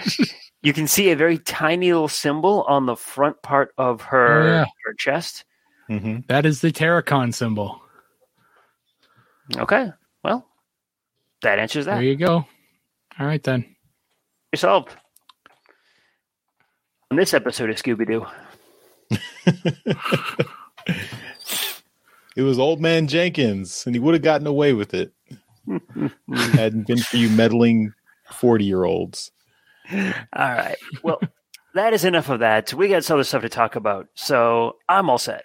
you can see a very tiny little symbol on the front part of her Oh, yeah. her chest. Mhm. That is the Terrorcon symbol. Okay, well, that answers that. There you go. All right then. You're solved. On this episode of Scooby Doo, It was Old Man Jenkins, and he would have gotten away with it. Hadn't been for you meddling forty year olds. All right. Well, that is enough of that. We got some other stuff to talk about. So I'm all set.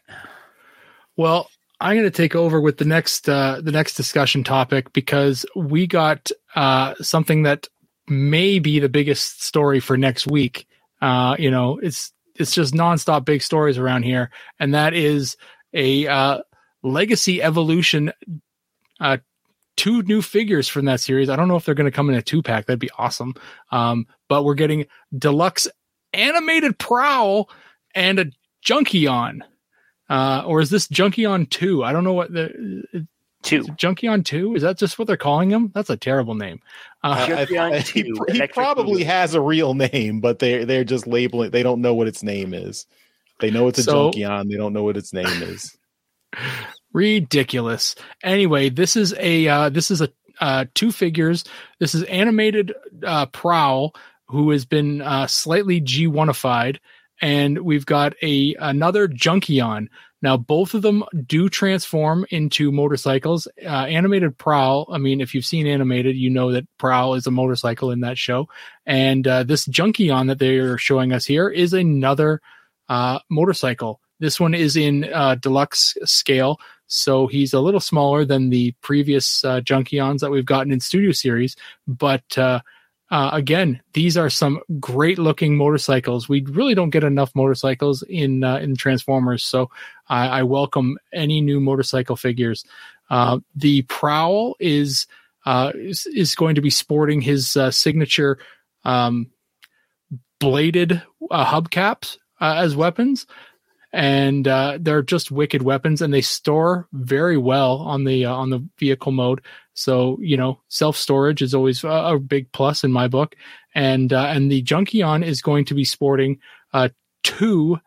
Well, I'm going to take over with the next uh, the next discussion topic because we got uh, something that may be the biggest story for next week. Uh, you know, it's it's just nonstop big stories around here, and that is a uh, legacy evolution. Uh, two new figures from that series. I don't know if they're going to come in a two pack. That'd be awesome. Um, but we're getting deluxe animated prowl and a Junkion. Uh, or is this Junkion 2? I don't know what the Two. is it Junkion 2? Is that just what they're calling him? That's a terrible name. Uh, I- I- Junkion I- 2, he, he probably Boogaloo. has a real name, but they they're just labeling. They don't know what its name is. They know it's a So- Junkion. They don't know what its name is. ridiculous. Anyway, this is a uh, this is a uh, two figures. This is animated uh, Prowl, who has been uh, slightly G1ified, and we've got a another Junkion. Now, both of them do transform into motorcycles. Uh, animated Prowl, I mean, if you've seen animated, you know that Prowl is a motorcycle in that show. And uh, this Junkion that they are showing us here is another uh, motorcycle. This one is in uh, deluxe scale, so he's a little smaller than the previous uh, Junkions that we've gotten in Studio Series. But uh, again, these are some great looking motorcycles. We really don't get enough motorcycles in uh, in Transformers, so I, I welcome any new motorcycle figures. Uh, the Prowl is, uh, is is going to be sporting his uh, signature um, bladed uh, hubcaps as weapons and uh, they're just wicked weapons and they store very well on the uh, on the vehicle mode. So you know self storage is always a, a big plus in my book. And uh, and the junkion is going to be sporting uh two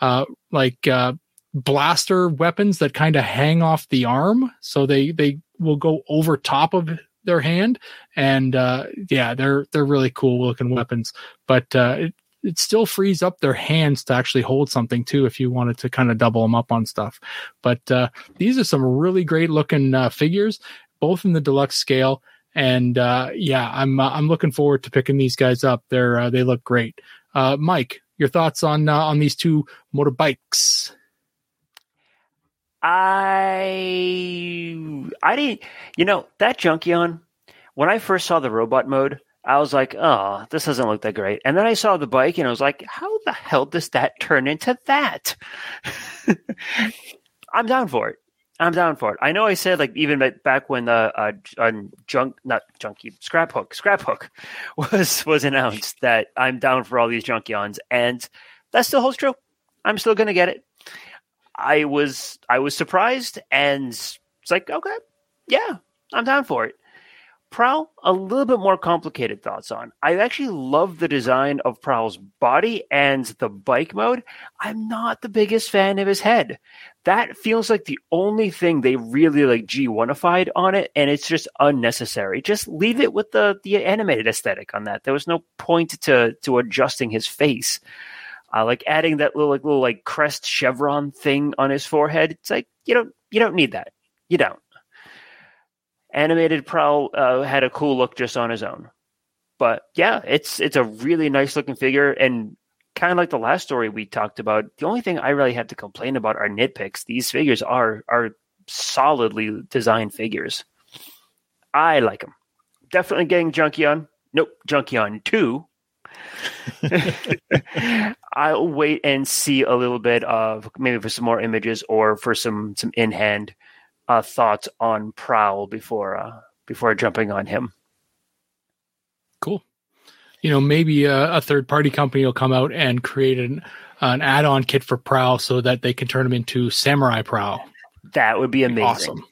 uh like uh blaster weapons that kind of hang off the arm. So they they will go over top of their hand. And uh yeah they're they're really cool looking weapons. But uh it, still frees up their hands to actually hold something too if you wanted to kind of double them up on stuff. But uh these are some really great looking uh, figures both in the deluxe scale. And uh yeah i'm uh, i'm looking forward to picking these guys up. They're uh, they look great. Uh mike your thoughts on on these two motorbikes? I I didn't you know that Junkion when I first saw the robot mode I was like oh this doesn't look that great. And then I saw the bike and I was like how the hell does that turn into that? I'm down for it. I'm down for it. I know I said like even back- when the uh, on junk not junkie Scraphook scrap hook was was announced that I'm down for all these Junkions and that still holds true. I'm still gonna get it. I was I was surprised and it's like okay, yeah, I'm down for it. Prowl, a little bit more complicated thoughts on. I actually love the design of Prowl's body and the bike mode. I'm not the biggest fan of his head. That feels like the only thing they really like G1ified on it, and it's just unnecessary. Just leave it with the the animated aesthetic on that. There was no point to to adjusting his face. Uh, like adding that little like little like crest chevron thing on his forehead. It's like you don't you don't need that. You don't animated Prowl uh, had a cool look just on his own. But yeah, it's it's a really nice looking figure, and kind of like the last story we talked about. The only thing I really have to complain about are nitpicks. These figures are are solidly designed figures. I like them. Definitely getting Junkion. Nope, Junkion two. I'll wait and see a little bit of maybe for some more images or for some some in hand uh, thoughts on Prowl before uh, before jumping on him. Cool. You know, maybe a, a third party company will come out and create an an add on kit for Prowl so that they can turn him into Samurai Prowl. That would be amazing. Awesome.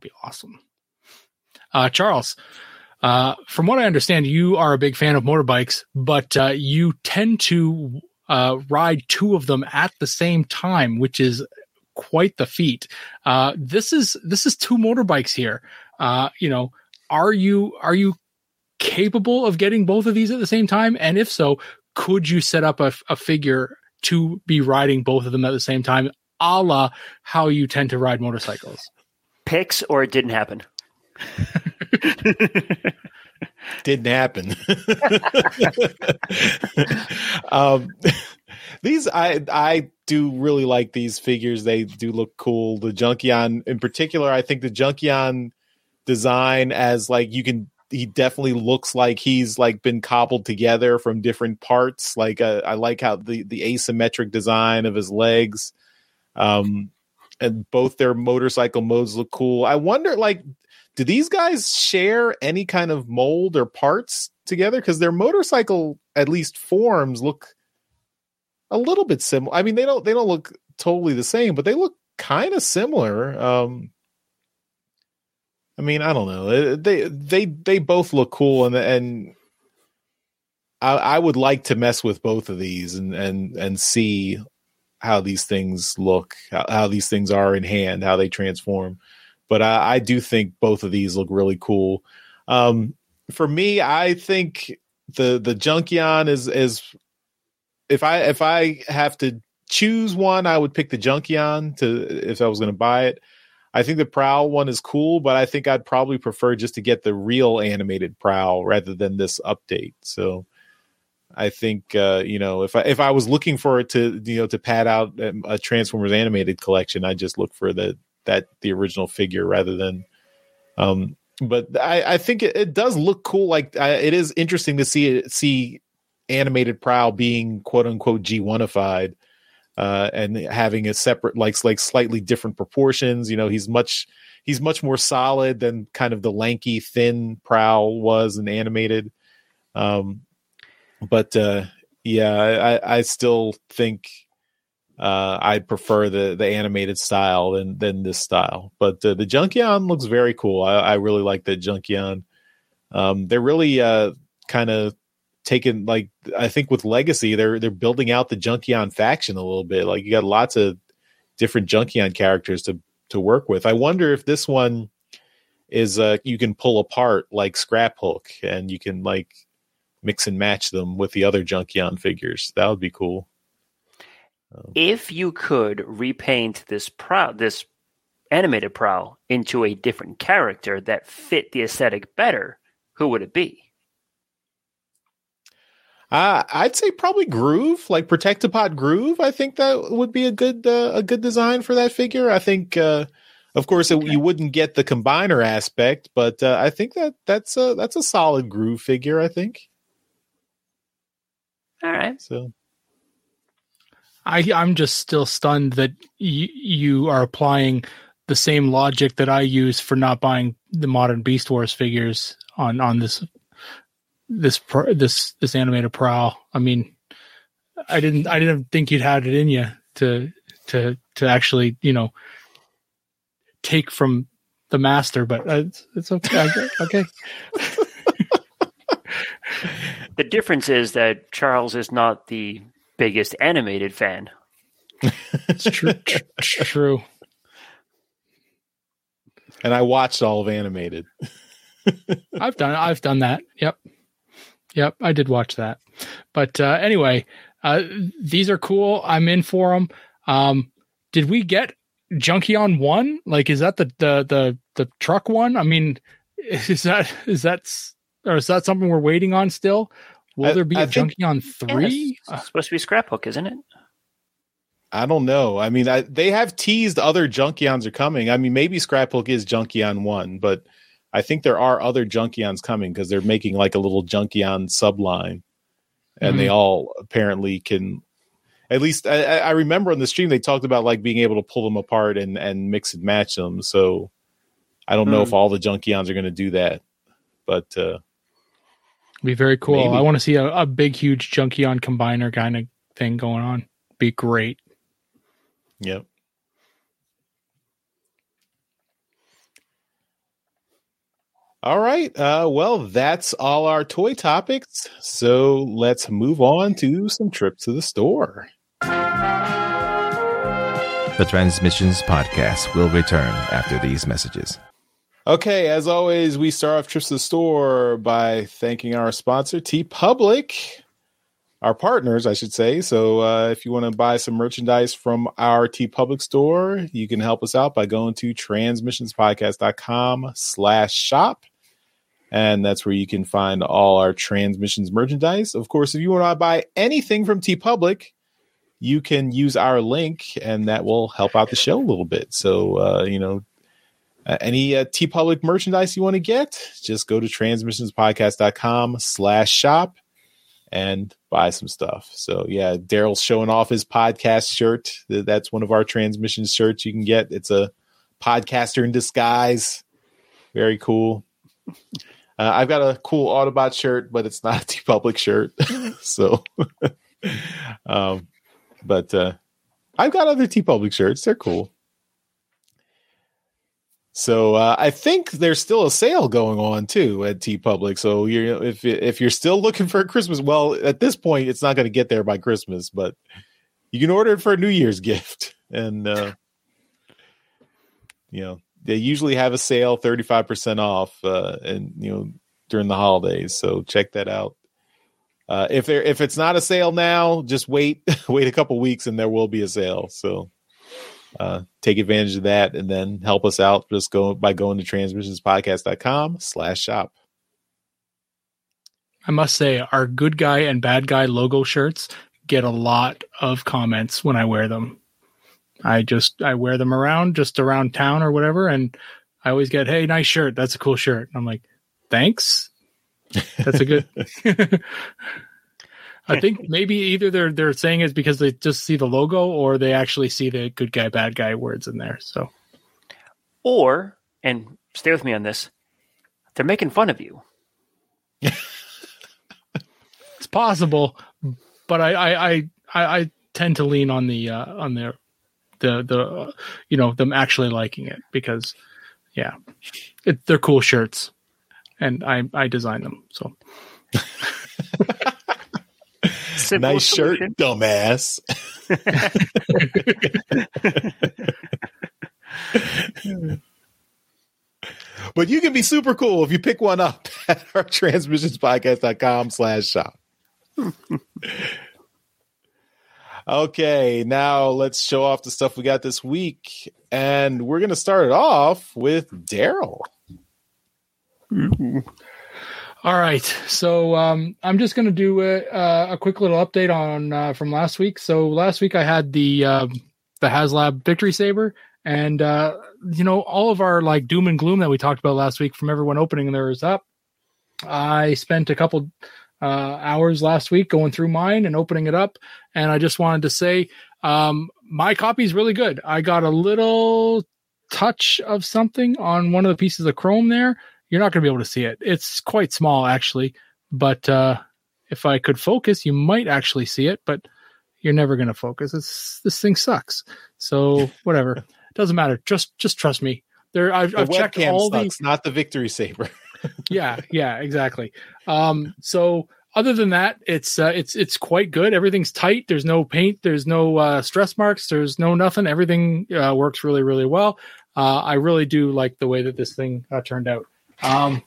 Be awesome. Uh, Charles, uh, from what I understand, you are a big fan of motorbikes, but uh, you tend to uh, ride two of them at the same time, which is quite the feat. Uh, this is this is two motorbikes here. Uh, you know, are you are you capable of getting both of these at the same time? And if so, could you set up a, a figure to be riding both of them at the same time, a la how you tend to ride motorcycles? Pics or it didn't happen. didn't happen. um, these I I do really like these figures. They do look cool. The Junkion in particular, I think the Junkion design as like you can he definitely looks like he's like been cobbled together from different parts. Like uh, I like how the the asymmetric design of his legs. Um and both their motorcycle modes look cool. I wonder like do these guys share any kind of mold or parts together cuz their motorcycle at least forms look a little bit similar. I mean, they don't they don't look totally the same, but they look kind of similar. Um, I mean, I don't know. They they they both look cool, and and I, I would like to mess with both of these and and and see how these things look, how, how these things are in hand, how they transform. But I, I do think both of these look really cool. Um, for me, I think the the Junkion is is if I if I have to choose one, I would pick the Junkion to if I was going to buy it. I think the Prowl one is cool, but I think I'd probably prefer just to get the real animated Prowl rather than this update. So I think uh, you know if I if I was looking for it to you know to pad out a Transformers animated collection, I just look for the that the original figure rather than. Um, but I, I think it, it does look cool. Like I, it is interesting to see it see animated prowl being quote unquote G1ified uh, and having a separate like like slightly different proportions. You know, he's much he's much more solid than kind of the lanky thin prowl was in animated. Um, but uh, yeah, I, I still think uh, I prefer the the animated style than than this style. But uh, the Junkion looks very cool. I, I really like the Junkion. Um, they're really uh, kind of taken like I think with Legacy, they're they're building out the Junkion faction a little bit. Like you got lots of different Junkion characters to to work with. I wonder if this one is uh you can pull apart like Scrap Hook and you can like mix and match them with the other Junkion figures. That would be cool. Um, if you could repaint this prow this animated prowl into a different character that fit the aesthetic better, who would it be? Uh, I'd say probably Groove, like Protectobot Groove. I think that would be a good uh, a good design for that figure. I think, uh, of course, okay. it, you wouldn't get the combiner aspect, but uh, I think that that's a that's a solid Groove figure. I think. All right. So. I I'm just still stunned that y- you are applying the same logic that I use for not buying the modern Beast Wars figures on on this this this this animated prowl. I mean, I didn't I didn't think you'd had it in you to to to actually you know take from the master, but uh, it's, it's okay. okay. the difference is that Charles is not the biggest animated fan. it's true. true. And I watched all of animated. I've done I've done that. Yep. Yep, I did watch that. But uh, anyway, uh, these are cool. I'm in for them. Um, did we get Junkion one? Like, is that the the the the truck one? I mean, is that is that or is that something we're waiting on still? Will I, there be I a Junkion three? Yeah, supposed to be Scraphook, isn't it? I don't know. I mean, I, they have teased other Junkions are coming. I mean, maybe Scraphook is Junkie on one, but I think there are other Junkions coming because they're making like a little Junkion subline, and mm-hmm. they all apparently can. At least I, I, remember on the stream they talked about like being able to pull them apart and and mix and match them. So I don't mm. know if mm. all the Junkions are going to do that, but uh, be very cool. Maybe. I want to see a, a big, huge Junkion combiner kind of thing going on. Be great. Yep. All right. Uh, well, that's all our toy topics. So let's move on to some trips to the store. The Transmissions Podcast will return after these messages. Okay, as always, we start off trips to the store by thanking our sponsor, TeePublic, our partners, I should say. So, uh, if you want to buy some merchandise from our TeePublic store, you can help us out by going to transmissionspodcast.com slash shop. And that's where you can find all our transmissions merchandise. Of course, if you want to buy anything from TeePublic, you can use our link and that will help out the show a little bit. So, uh, you know, uh, any uh, Public merchandise you want to get, just go to transmissionspodcast.com slash shop and buy some stuff. So yeah, Daryl's showing off his podcast shirt. That's one of our transmission shirts you can get. It's a podcaster in disguise. Very cool. Uh, I've got a cool Autobot shirt, but it's not a TeePublic shirt. so, um, but uh, I've got other TeePublic shirts. They're cool. So uh, I think there's still a sale going on too at TeePublic. So you're if if you're still looking for a Christmas, well, at this point it's not going to get there by Christmas, but you can order it for a New Year's gift, and uh, you know they usually have a sale, thirty five percent off, uh, and you know during the holidays. So check that out. Uh, if there if it's not a sale now, just wait wait a couple weeks, and there will be a sale. So uh, take advantage of that and then help us out just go by going to transmissionspodcast.com slash shop. I must say our good guy and bad guy logo shirts get a lot of comments when I wear them. I just I wear them around just around town or whatever and I always get, "Hey, nice shirt. That's a cool shirt." And I'm like, "Thanks." That's a good I think maybe either they're they're saying it because they just see the logo or they actually see the good guy bad guy words in there. So, or and stay with me on this, they're making fun of you. it's possible, but I I I, I tend to lean on the uh, on the the the uh, you know them actually liking it because yeah, it, they're cool shirts, and I I design them so. Nice solution. shirt, dumbass. but you can be super cool if you pick one up at our transmissionspodcast.com slash shop. Okay, now let's show off the stuff we got this week. And we're going to start it off with Daryl. All right, so um, I'm just going to do a, a, quick little update on uh, from last week. So last week I had the uh, the HasLab Victory Saber, and uh, you know all of our like doom and gloom that we talked about last week from everyone opening theirs up. I spent a couple uh, hours last week going through mine and opening it up, and I just wanted to say um, my copy is really good. I got a little touch of something on one of the pieces of chrome there you're not going to be able to see it. It's quite small actually, but uh, if I could focus, you might actually see it, but you're never going to focus. It's this thing sucks. So whatever, doesn't matter. Just just trust me. there I've, The I've checked all the sucks, not the victory saber. Yeah, yeah, exactly. Um, so other than that, it's uh, it's it's quite good. Everything's tight. There's no paint. There's no uh, stress marks. There's no nothing. Everything uh, works really, really well. Uh, I really do like the way that this thing uh, turned out. Um,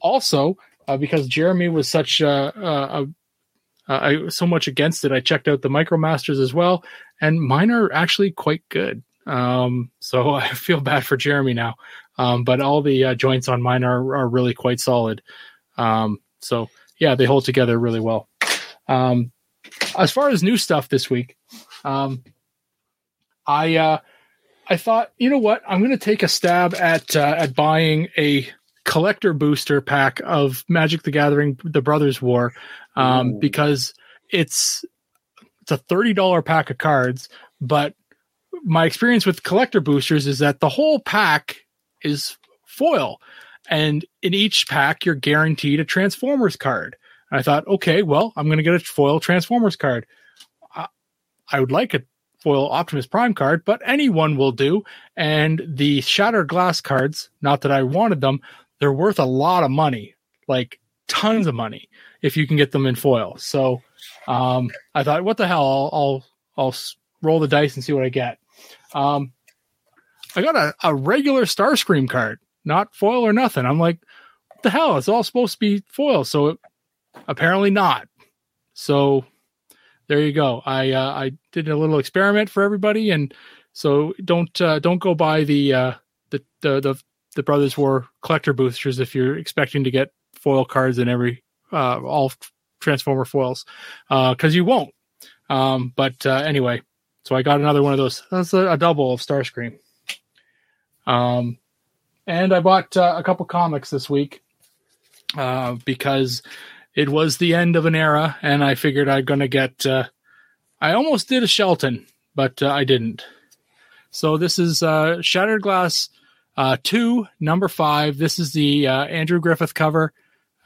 also, uh, because Jeremy was such I, so much against it, I checked out the MicroMasters as well, and mine are actually quite good. Um, so I feel bad for Jeremy now. Um, but all the uh, joints on mine are, are really quite solid. Um, so yeah, they hold together really well. Um, as far as new stuff this week, um, I, uh, I thought, you know what, I'm going to take a stab at, uh, at buying a collector booster pack of Magic the Gathering, the Brothers War, um, Ooh. because it's, it's a $30 pack of cards, but my experience with collector boosters is that the whole pack is foil. And in each pack you're guaranteed a transformers card. And i thought okay well i'm going to get a foil transformers card. I, I would like a foil optimus prime card but anyone will do. And the shattered glass cards not that i wanted them they're worth a lot of money like tons of money if you can get them in foil. So um, i thought what the hell i'll i'll, I'll roll the dice and see what i get um, I got a, a regular Starscream card, not foil or nothing. I'm like, what the hell? It's all supposed to be foil. So it, apparently not. So there you go. I uh, I did a little experiment for everybody, and so don't uh, don't go buy the uh, the, the the the Brothers War collector boosters if you're expecting to get foil cards in every uh, all Transformer foils because you won't. Um, but uh, anyway, so I got another one of those. That's a, a double of Starscream. Um, and I bought uh, a couple comics this week uh, because it was the end of an era, and I figured I'm to get. Uh, I almost did a Shelton, but uh, I didn't. So this is uh, Shattered Glass uh, 2, number 5. This is the Andrew Griffith cover.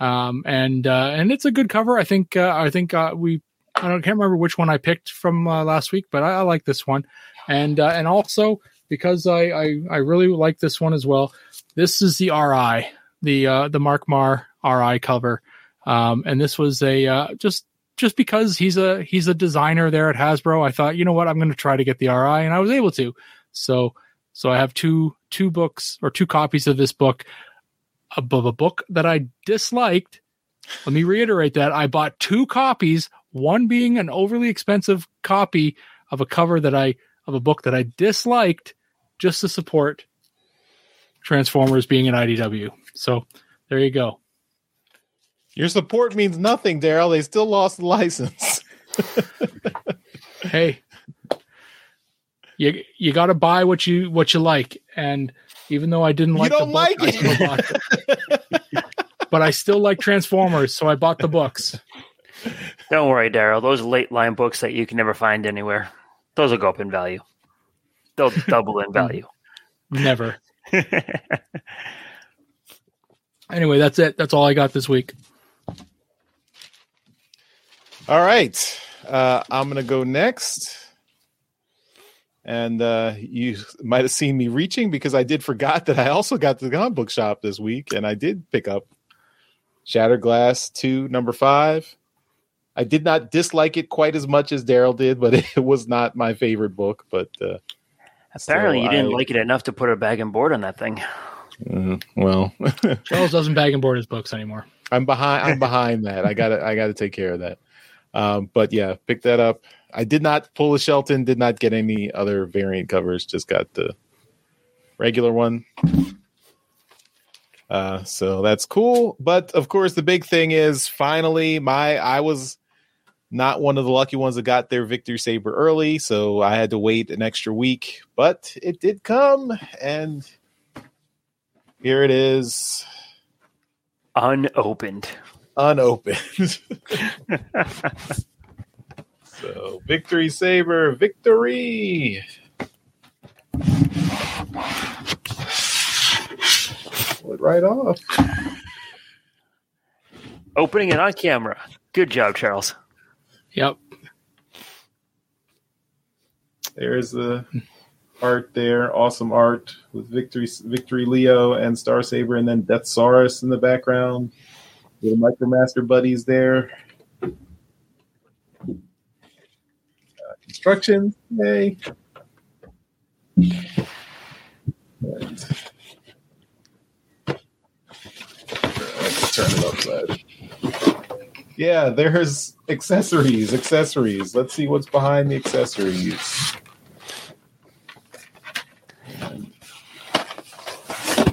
Um, and and it's a good cover. I think I think we I don't can't remember which one I picked from uh, last week, but I, I like this one. And uh, and also because I, I I really like this one as well. This is the RI, the uh, the Mark Marr RI cover, um, and this was a uh, just just because he's a he's a designer there at Hasbro. I thought, you know what, I'm going to try to get the RI, and I was able to. So so I have two two books or two copies of this book above a book that I disliked. Let me reiterate that I bought two copies, one being an overly expensive copy of a cover that I of a book that I disliked just to support Transformers being an IDW. So there you go. Your support means nothing, Daryl. They still lost the license. Hey, you you got to buy what you what you like, and even though I didn't like the don't book, like I it. still it. but I still like Transformers, so I bought the books. Don't worry, Daryl. Those late line books that you can never find anywhere, those will go up in value. They'll double in value. Never. Anyway, that's it. That's all I got this week. All right. Uh, I'm going to go next. And uh, you might have seen me reaching because I did forgot that I also got to the comic book shop this week and I did pick up Shattered Glass 2, number 5. I did not dislike it quite as much as Daryl did, but it was not my favorite book. But uh, Apparently, so you didn't I- like it enough to put a bag and board on that thing. mm, well, Charles doesn't bag and board his books anymore. I'm behind. I'm behind that. I got to. I got to take care of that. Um, but yeah, pick that up. I did not pull a Shelton. Did not get any other variant covers. Just got the regular one. Uh, so that's cool. But of course, the big thing is finally my. I was not one of the lucky ones that got their Victory Saber early, so I had to wait an extra week. But it did come, and here it is Unopened. unopened. so, victory saber, victory. Pull it right off. Opening it on camera. Good job, Charles. Yep. There's the art there. Awesome art with Victory Victory Leo and Star Saber, and then Deathsaurus in the background. Little Micromaster buddies there. Uh, instructions. Yay. And turn it upside. Yeah, there's accessories. Accessories. Let's see what's behind the accessories. And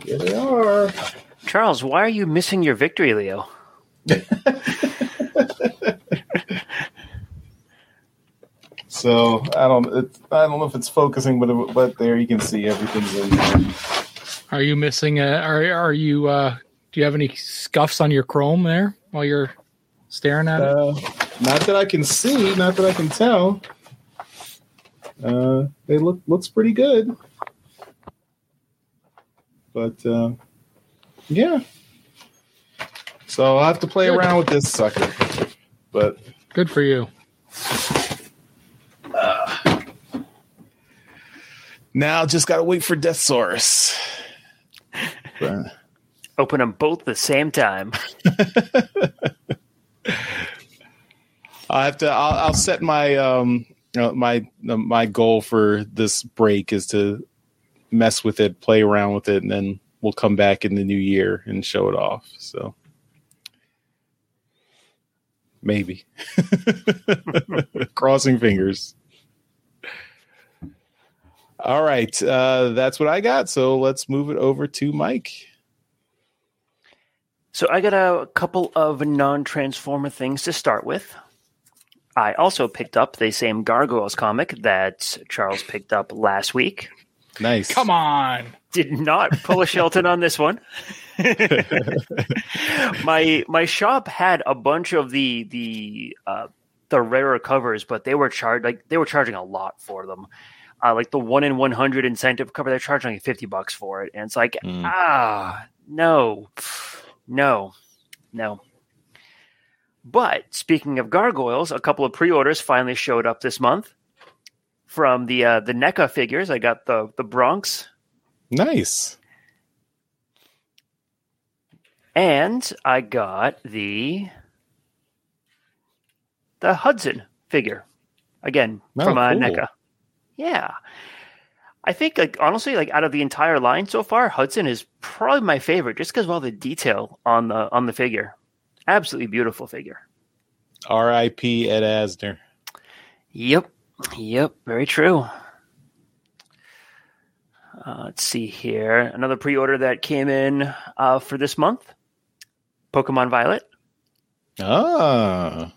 here they are. Charles, why are you missing your victory, Leo? So I don't. It, I don't know if it's focusing, but but there you can see everything's in there. Are you missing a? Are are you? uh Do you have any scuffs on your chrome there while you're staring at it? Uh, not that I can see. Not that I can tell. Uh, they look looks pretty good. But uh, yeah. So I'll have to play Good. around with this sucker. But Good for you. now just gotta wait for Deathsaurus. Open them both the same time. I'll have to. I'll, I'll set my um my my goal for this break is to mess with it, play around with it, and then we'll come back in the new year and show it off. So maybe crossing fingers. All right, uh, that's what I got. So let's move it over to Mike. So I got a couple of non-transformer things to start with. I also picked up the same Gargoyles comic that Charles picked up last week. Nice. Come on. Did not pull a Shelton on this one. my my shop had a bunch of the the uh, the rarer covers, but they were charged like they were charging a lot for them. Uh, like the one in one hundred incentive cover, they're charging like fifty bucks for it, and it's like Mm. ah no, no, no. But speaking of gargoyles, a couple of pre-orders finally showed up this month from the uh, the NECA figures. I got the the Bronx Nice. And I got the the Hudson figure again Oh, from uh, cool. NECA. Yeah, I think like honestly, like out of the entire line so far, Hudson is probably my favorite, just because of all the detail on the on the figure. Absolutely beautiful figure. R.I.P. Ed Asner. Yep, yep, very true. Uh, let's see here. Another pre-order that came in uh, for this month. Pokemon Violet, Ah.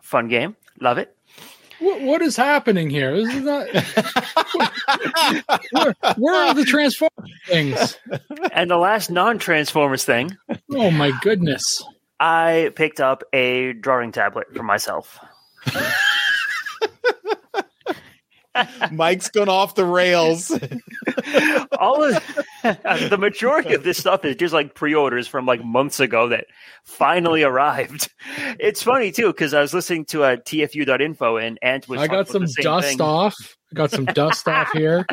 fun game, love it. What, what is happening here? This is not. where, where are the transform things? And the last non-Transformers thing, Oh my goodness! I picked up a drawing tablet for myself. Mike's gone off the rails. All of the majority of this stuff is just like pre-orders from like months ago that finally arrived. It's funny too because I was listening to uh, a TFU.info and Ant was. I got some the same dust thing. off. I got some dust off here.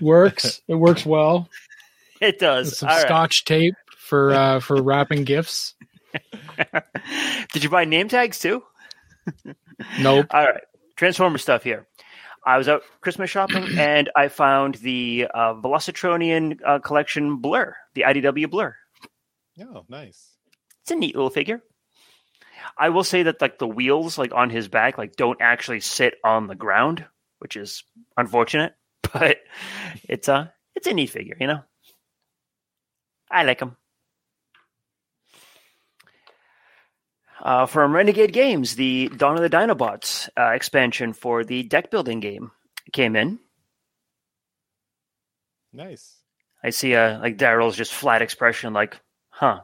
works. It works well. It does. With some All right. scotch tape for uh, for wrapping gifts. Did you buy name tags too? Nope. All right, Transformer stuff here. I was out Christmas shopping and I found the uh, Velocitronian uh, collection Blur, the IDW Blur. oh, nice. It's a neat little figure. I will say that like the wheels like on his back like don't actually sit on the ground, which is unfortunate, but it's a it's a neat figure, you know. I like him. Uh, from Renegade Games, the Dawn of the Dinobots uh, expansion for the deck building game came in. Nice. I see a like Daryl's just flat expression, like, "Huh."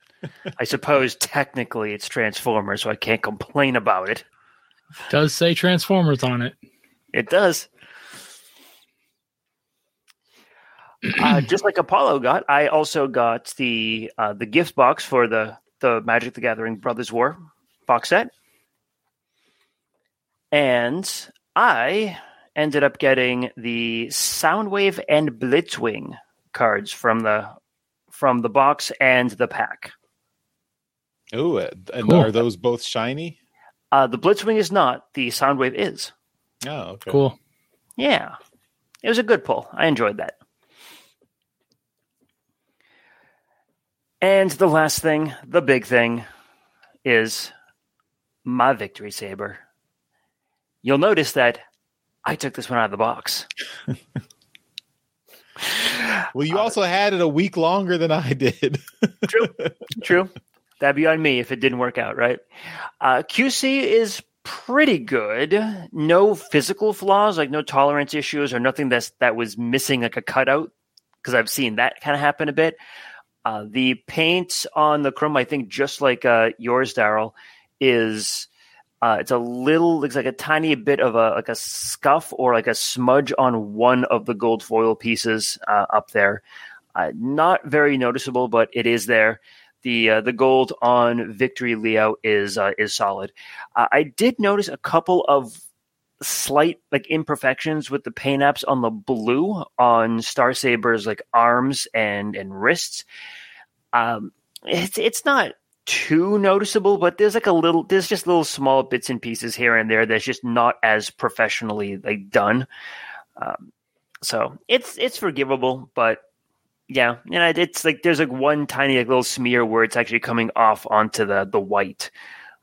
I suppose technically it's Transformers, so I can't complain about it. Does say Transformers on it. It does. uh, just like Apollo got, I also got the uh, the gift box for the the Magic the Gathering Brothers War box set, and I ended up getting the Soundwave and Blitzwing cards from the from the box and the pack. Oh, and Cool. are those both shiny? Uh, the Blitzwing is not. The Soundwave is. Oh, okay. Cool. Yeah, it was a good pull. I enjoyed that. And the last thing, the big thing, is my victory saber. You'll notice that I took this one out of the box. Well, you also had it a week longer than I did. True. True. That'd be on me if it didn't work out, right? Uh, QC is pretty good. No physical flaws, like no tolerance issues or nothing that's that was missing like a cutout. Because I've seen that kind of happen a bit. Uh, the paint on the chrome, I think, just like uh, yours, Daryl, is uh, it's a little looks like a tiny bit of a like a scuff or like a smudge on one of the gold foil pieces uh, up there. Uh, not very noticeable, but it is there. The uh, the gold on Victory Leo is is solid. I did notice a couple of slight like imperfections with the paint apps on the blue on Star Saber's like arms and and wrists. Um, it's it's not too noticeable, but there's like a little there's just little small bits and pieces here and there that's just not as professionally like done. Um, so it's it's forgivable, but yeah, and it's like there's like one tiny like, little smear where it's actually coming off onto the the white.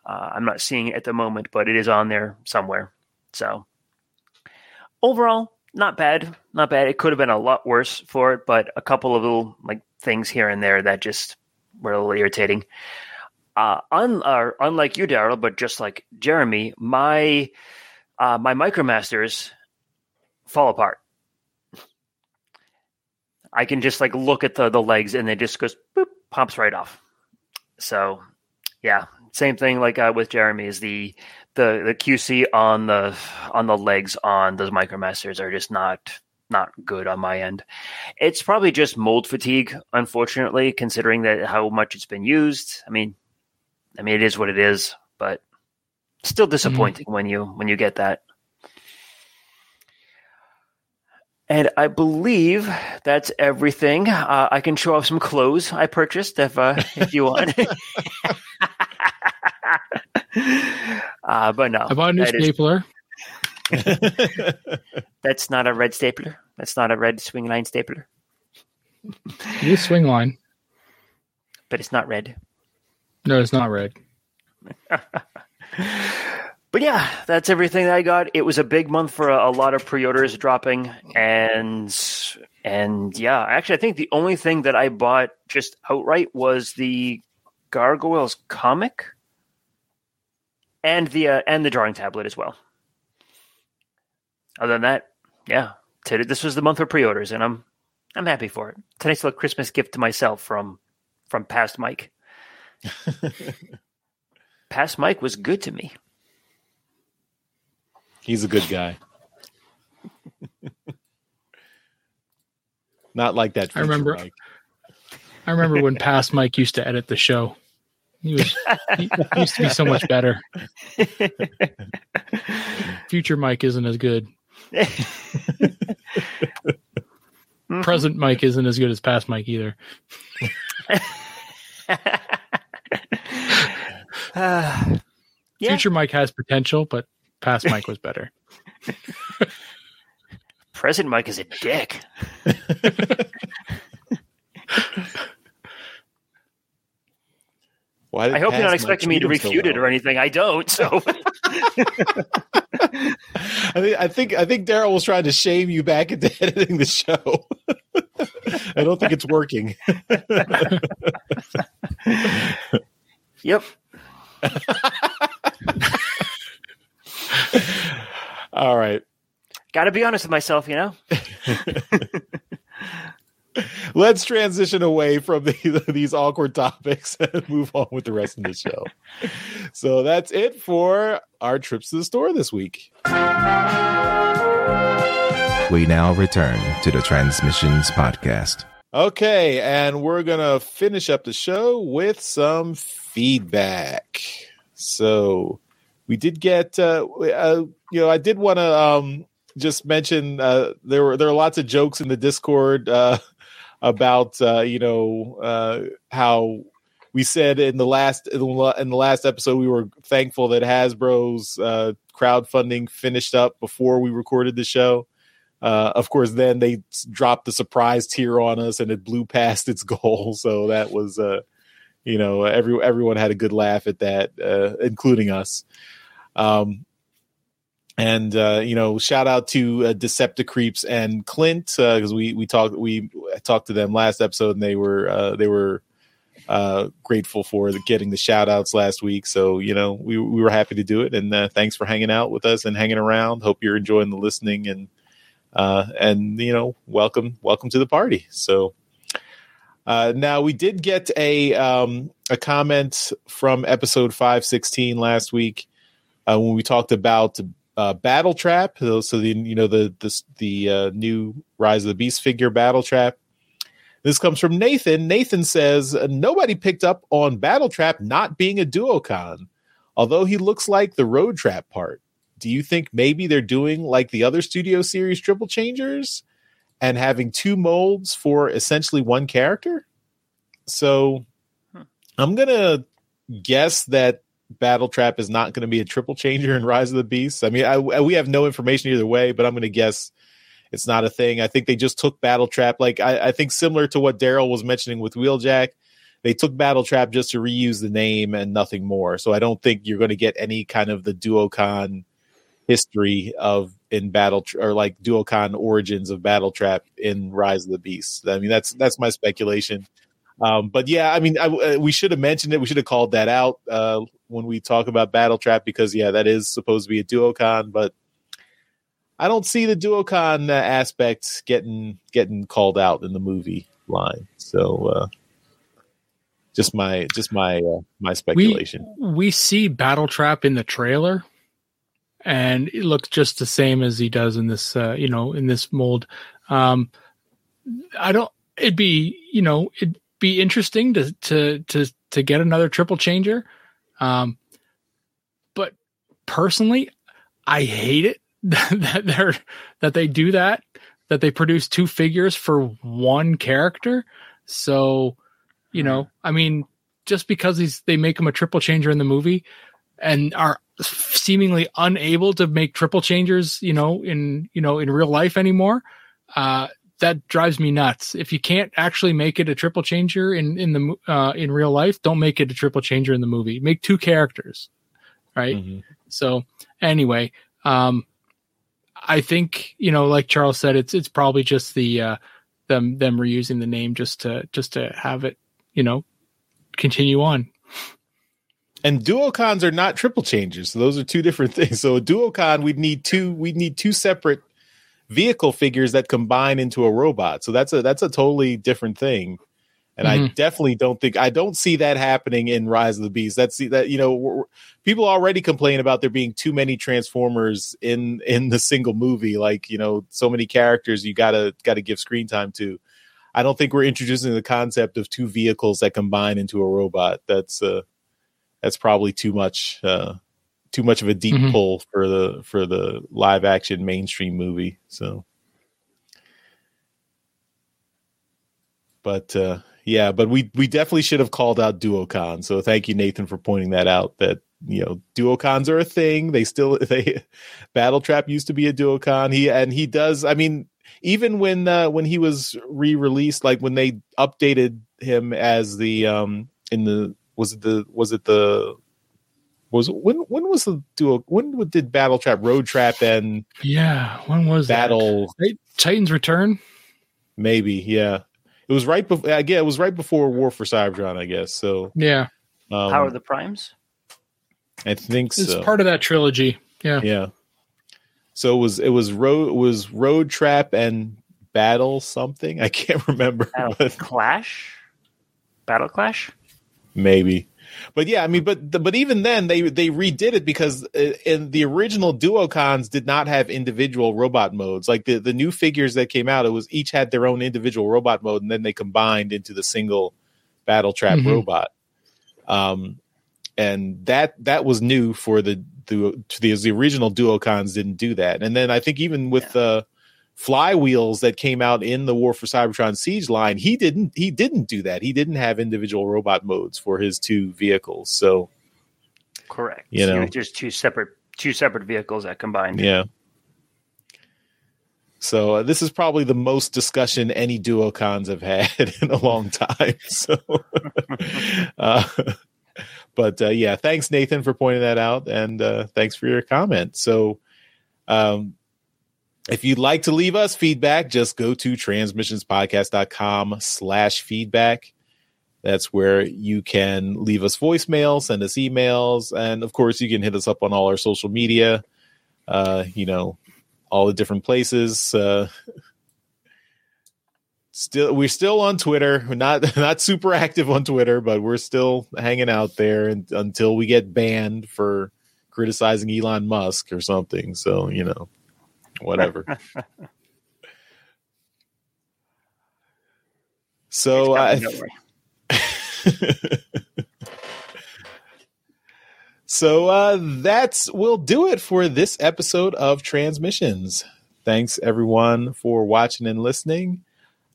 Uh, I'm not seeing it at the moment, but it is on there somewhere. So overall, not bad, not bad. It could have been a lot worse for it, but a couple of little like things here and there that just were a little irritating. Uh, un, uh, unlike you, Daryl, but just like Jeremy, my uh, my MicroMasters fall apart. I can just like look at the the legs and it just goes boop, pops right off. So, yeah, same thing like uh, with Jeremy is the the the QC on the on the legs on those MicroMasters are just not not good on my end. It's probably just mold fatigue, unfortunately, considering that how much it's been used. I mean, I mean it is what it is, but still disappointing when you when you get that. And I believe that's everything. Uh, I can show off some clothes I purchased if uh, if you want. uh, but no, I bought a new that is- stapler. that's not a red stapler. That's not a red Swingline stapler, New Swingline. but it's not red. No, it's not red. But yeah, that's everything that I got. It was a big month for a, a lot of pre-orders dropping, and and yeah, actually, I think the only thing that I bought just outright was the Gargoyles comic, and the uh, and the drawing tablet as well. Other than that, yeah, today, this was the month of pre-orders, and I'm I'm happy for it. It's a nice little Christmas gift to myself from from past Mike. past Mike was good to me. He's a good guy. Not like that. I remember- Mike. I remember when past Mike used to edit the show. He was he, used to be so much better. Future Mike isn't as good. Present Mike isn't as good as past Mike either. Uh, yeah. Future Mike has potential, but past Mike was better. Present Mike is a dick. Did I hope you're not expecting me to treat him so refute it well? or anything. I don't. So I think I think I think Daryl was trying to shame you back into editing the show. I don't think it's working. yep. All right. Got to be honest with myself, you know. Let's transition away from the, these awkward topics and move on with the rest of the show. So that's it for our trips to the store this week. We now return to the Transmissions Podcast. Okay, and we're gonna finish up the show with some feedback. So we did get, uh, uh you know, I did want to um just mention uh, there were there are lots of jokes in the Discord uh, about uh, you know uh, how we said in the last in the last episode we were thankful that Hasbro's uh, crowdfunding finished up before we recorded the show. Uh, of course, then they dropped the surprise tier on us, and it blew past its goal. So that was, uh, you know, every everyone had a good laugh at that, uh, including us. Um, and uh, you know, shout out to uh, Decepticreeps and Clint because uh, we we talked we talked to them last episode, and they were uh, they were uh, grateful for the, getting the shout outs last week. So you know, we we were happy to do it, and uh, thanks for hanging out with us and hanging around. Hope you're enjoying the listening and uh, and you know, welcome welcome to the party. So. Uh, now we did get a um, a comment from episode five sixteen last week uh, when we talked about uh, Battle Trap. So the you know the the the uh, new Rise of the Beast figure Battle Trap. This comes from Nathan. Nathan says nobody picked up on Battle Trap not being a duocon, although he looks like the Road Trap part. Do you think maybe they're doing like the other studio series Triple Changers and having two molds for essentially one character? So hmm. I'm gonna guess that Battle Trap is not going to be a triple changer in Rise of the Beast. I mean, I, we have no information either way, but I'm going to guess it's not a thing. I think they just took Battle Trap, like I, I think similar to what Daryl was mentioning with Wheeljack. They took Battle Trap just to reuse the name and nothing more. So I don't think you're going to get any kind of the Duocon history of in Battle or like Duocon origins of Battle Trap in Rise of the Beast. I mean, that's that's my speculation. Um, but yeah, I mean, I, uh, we should have mentioned it. We should have called that out uh, when we talk about Battle Trap because yeah, that is supposed to be a duocon, but I don't see the duocon uh, aspects getting getting called out in the movie line. So uh, just my just my uh, my speculation. We, we see Battle Trap in the trailer, and it looks just the same as he does in this uh, you know in this mold. Um, I don't. It'd be you know it'd be interesting to to to to get another triple changer. Um, but personally, I hate it that they're that they do that that they produce two figures for one character. So, you know, I mean, just because he's they make him a triple changer in the movie and are seemingly unable to make triple changers, you know, in you know in real life anymore, uh, that drives me nuts. If you can't actually make it a triple changer in in the uh, in real life, don't make it a triple changer in the movie. Make two characters, right? Mm-hmm. So anyway, um, I think you know, like Charles said, it's it's probably just the uh, them them reusing the name just to just to have it, you know, continue on. And duocons are not triple changers. So those are two different things. So a duocon, we'd need two. We'd need two separate vehicle figures that combine into a robot. So that's a that's a totally different thing. And mm-hmm. I definitely don't think I don't see that happening in Rise of the Beast. That's that you know people already complain about there being too many Transformers in in the single movie. Like you know so many characters you gotta gotta give screen time to. I don't think we're introducing the concept of two vehicles that combine into a robot. That's uh that's probably too much. Uh, too much of a deep mm-hmm. pull for the for the live action mainstream movie. So, but uh, yeah, but we we definitely should have called out Duocon. So thank you, Nathan, for pointing that out. That you know Duocons are a thing. They still they Battle Trap used to be a Duocon. He and he does. I mean, even when uh, when he was re released, like when they updated him as the um in the was it the was it the was when when was the duo when did battle trap road trap and yeah when was battle that? titans return? Maybe yeah. It was right before again it was right before war for cybertron i guess so. Yeah. Um, power of the primes? I think it's so. part of that trilogy yeah. Yeah. So it was it was road it was road trap and battle something? I can't remember. Battle clash? Battle clash? Maybe but yeah, I mean, but but even then they they redid it because uh, in the original Duocons did not have individual robot modes. Like the the new figures that came out, it was each had their own individual robot mode, and then they combined into the single Battle Trap mm-hmm. robot. Um, and that that was new for the the the, the original duocons didn't do that and then i think even with the uh, flywheels that came out in the war for cybertron siege line he didn't he didn't do that. He didn't have individual robot modes for his two vehicles. So correct. you know. just two separate two separate vehicles that combined. Yeah. So uh, this is probably the most discussion any duocons have had in a long time so. Uh, but uh, yeah, thanks Nathan for pointing that out, and uh, thanks for your comment. So, um, if you'd like to leave us feedback, just go to transmissionspodcast.com slash feedback. That's where you can leave us voicemail, send us emails, and of course, you can hit us up on all our social media. Uh, you know, all the different places. Uh, still we're still on Twitter. We're not not super active on Twitter, but we're still hanging out there until we get banned for criticizing Elon Musk or something. So you know, whatever. so I. so uh, that's will do it for this episode of Transmissions. Thanks everyone for watching and listening.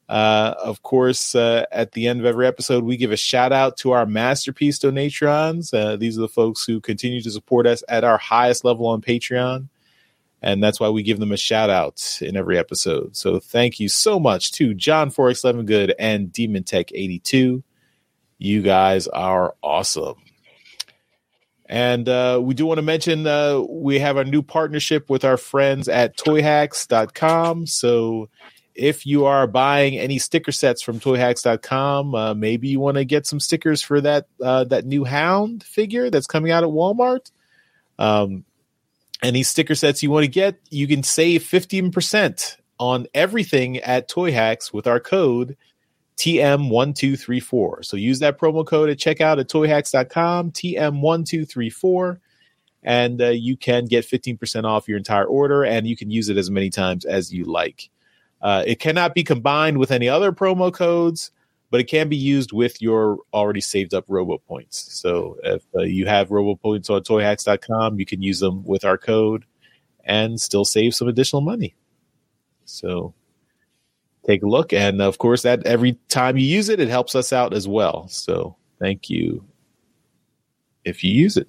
Uh, of course, uh, at the end of every episode, we give a shout out to our masterpiece Donatreons. Uh, these are the folks who continue to support us at our highest level on Patreon. And that's why we give them a shout out in every episode. So thank you so much to John Forex Eleven Good and Demon Tech 82. You guys are awesome. And uh, we do want to mention uh, we have a new partnership with our friends at toyhax.com. So if you are buying any sticker sets from toyhax.com, uh, maybe you want to get some stickers for that uh, that new Hound figure that's coming out at Walmart. Um, any sticker sets you want to get, you can save 15% on everything at Toyhax with our code TM1234. So use that promo code at checkout at toyhax.com, TM1234, and uh, you can get 15% off your entire order and you can use it as many times as you like. Uh, it cannot be combined with any other promo codes, but it can be used with your already saved up Robo points. So if uh, you have Robo points on toyhax.com, you can use them with our code and still save some additional money. So take a look. And of course, that every time you use it, it helps us out as well. So thank you if you use it.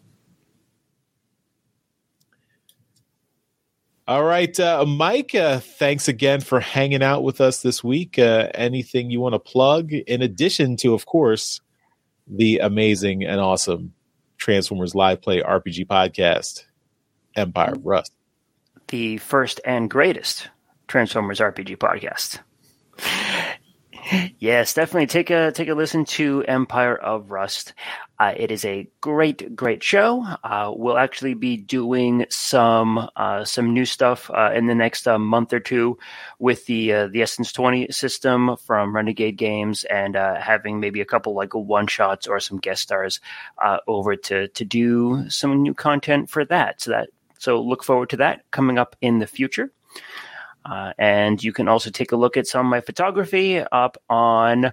All right, uh, Mike, uh, thanks again for hanging out with us this week. Uh, anything you want to plug, in addition to, of course, the amazing and awesome Transformers Live Play RPG podcast, Empire of Rust? The first and greatest Transformers RPG podcast. yes, definitely take a take a listen to Empire of Rust. Uh, it is a great, great show. Uh, we'll actually be doing some uh, some new stuff uh, in the next uh, month or two with the uh, the Essence Twenty system from Renegade Games, and having maybe a couple like one shots or some guest stars over to to do some new content for that. So that so look forward to that coming up in the future. Uh, and you can also take a look at some of my photography up on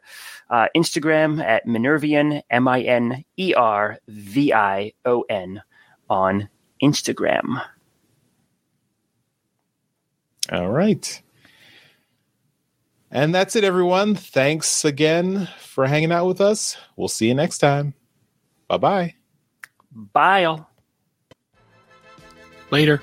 uh, Instagram at Minervion, M I N E R V I O N, on Instagram. All right. And that's it, everyone. Thanks again for hanging out with us. We'll see you next time. Bye-bye. Bye, all. Later.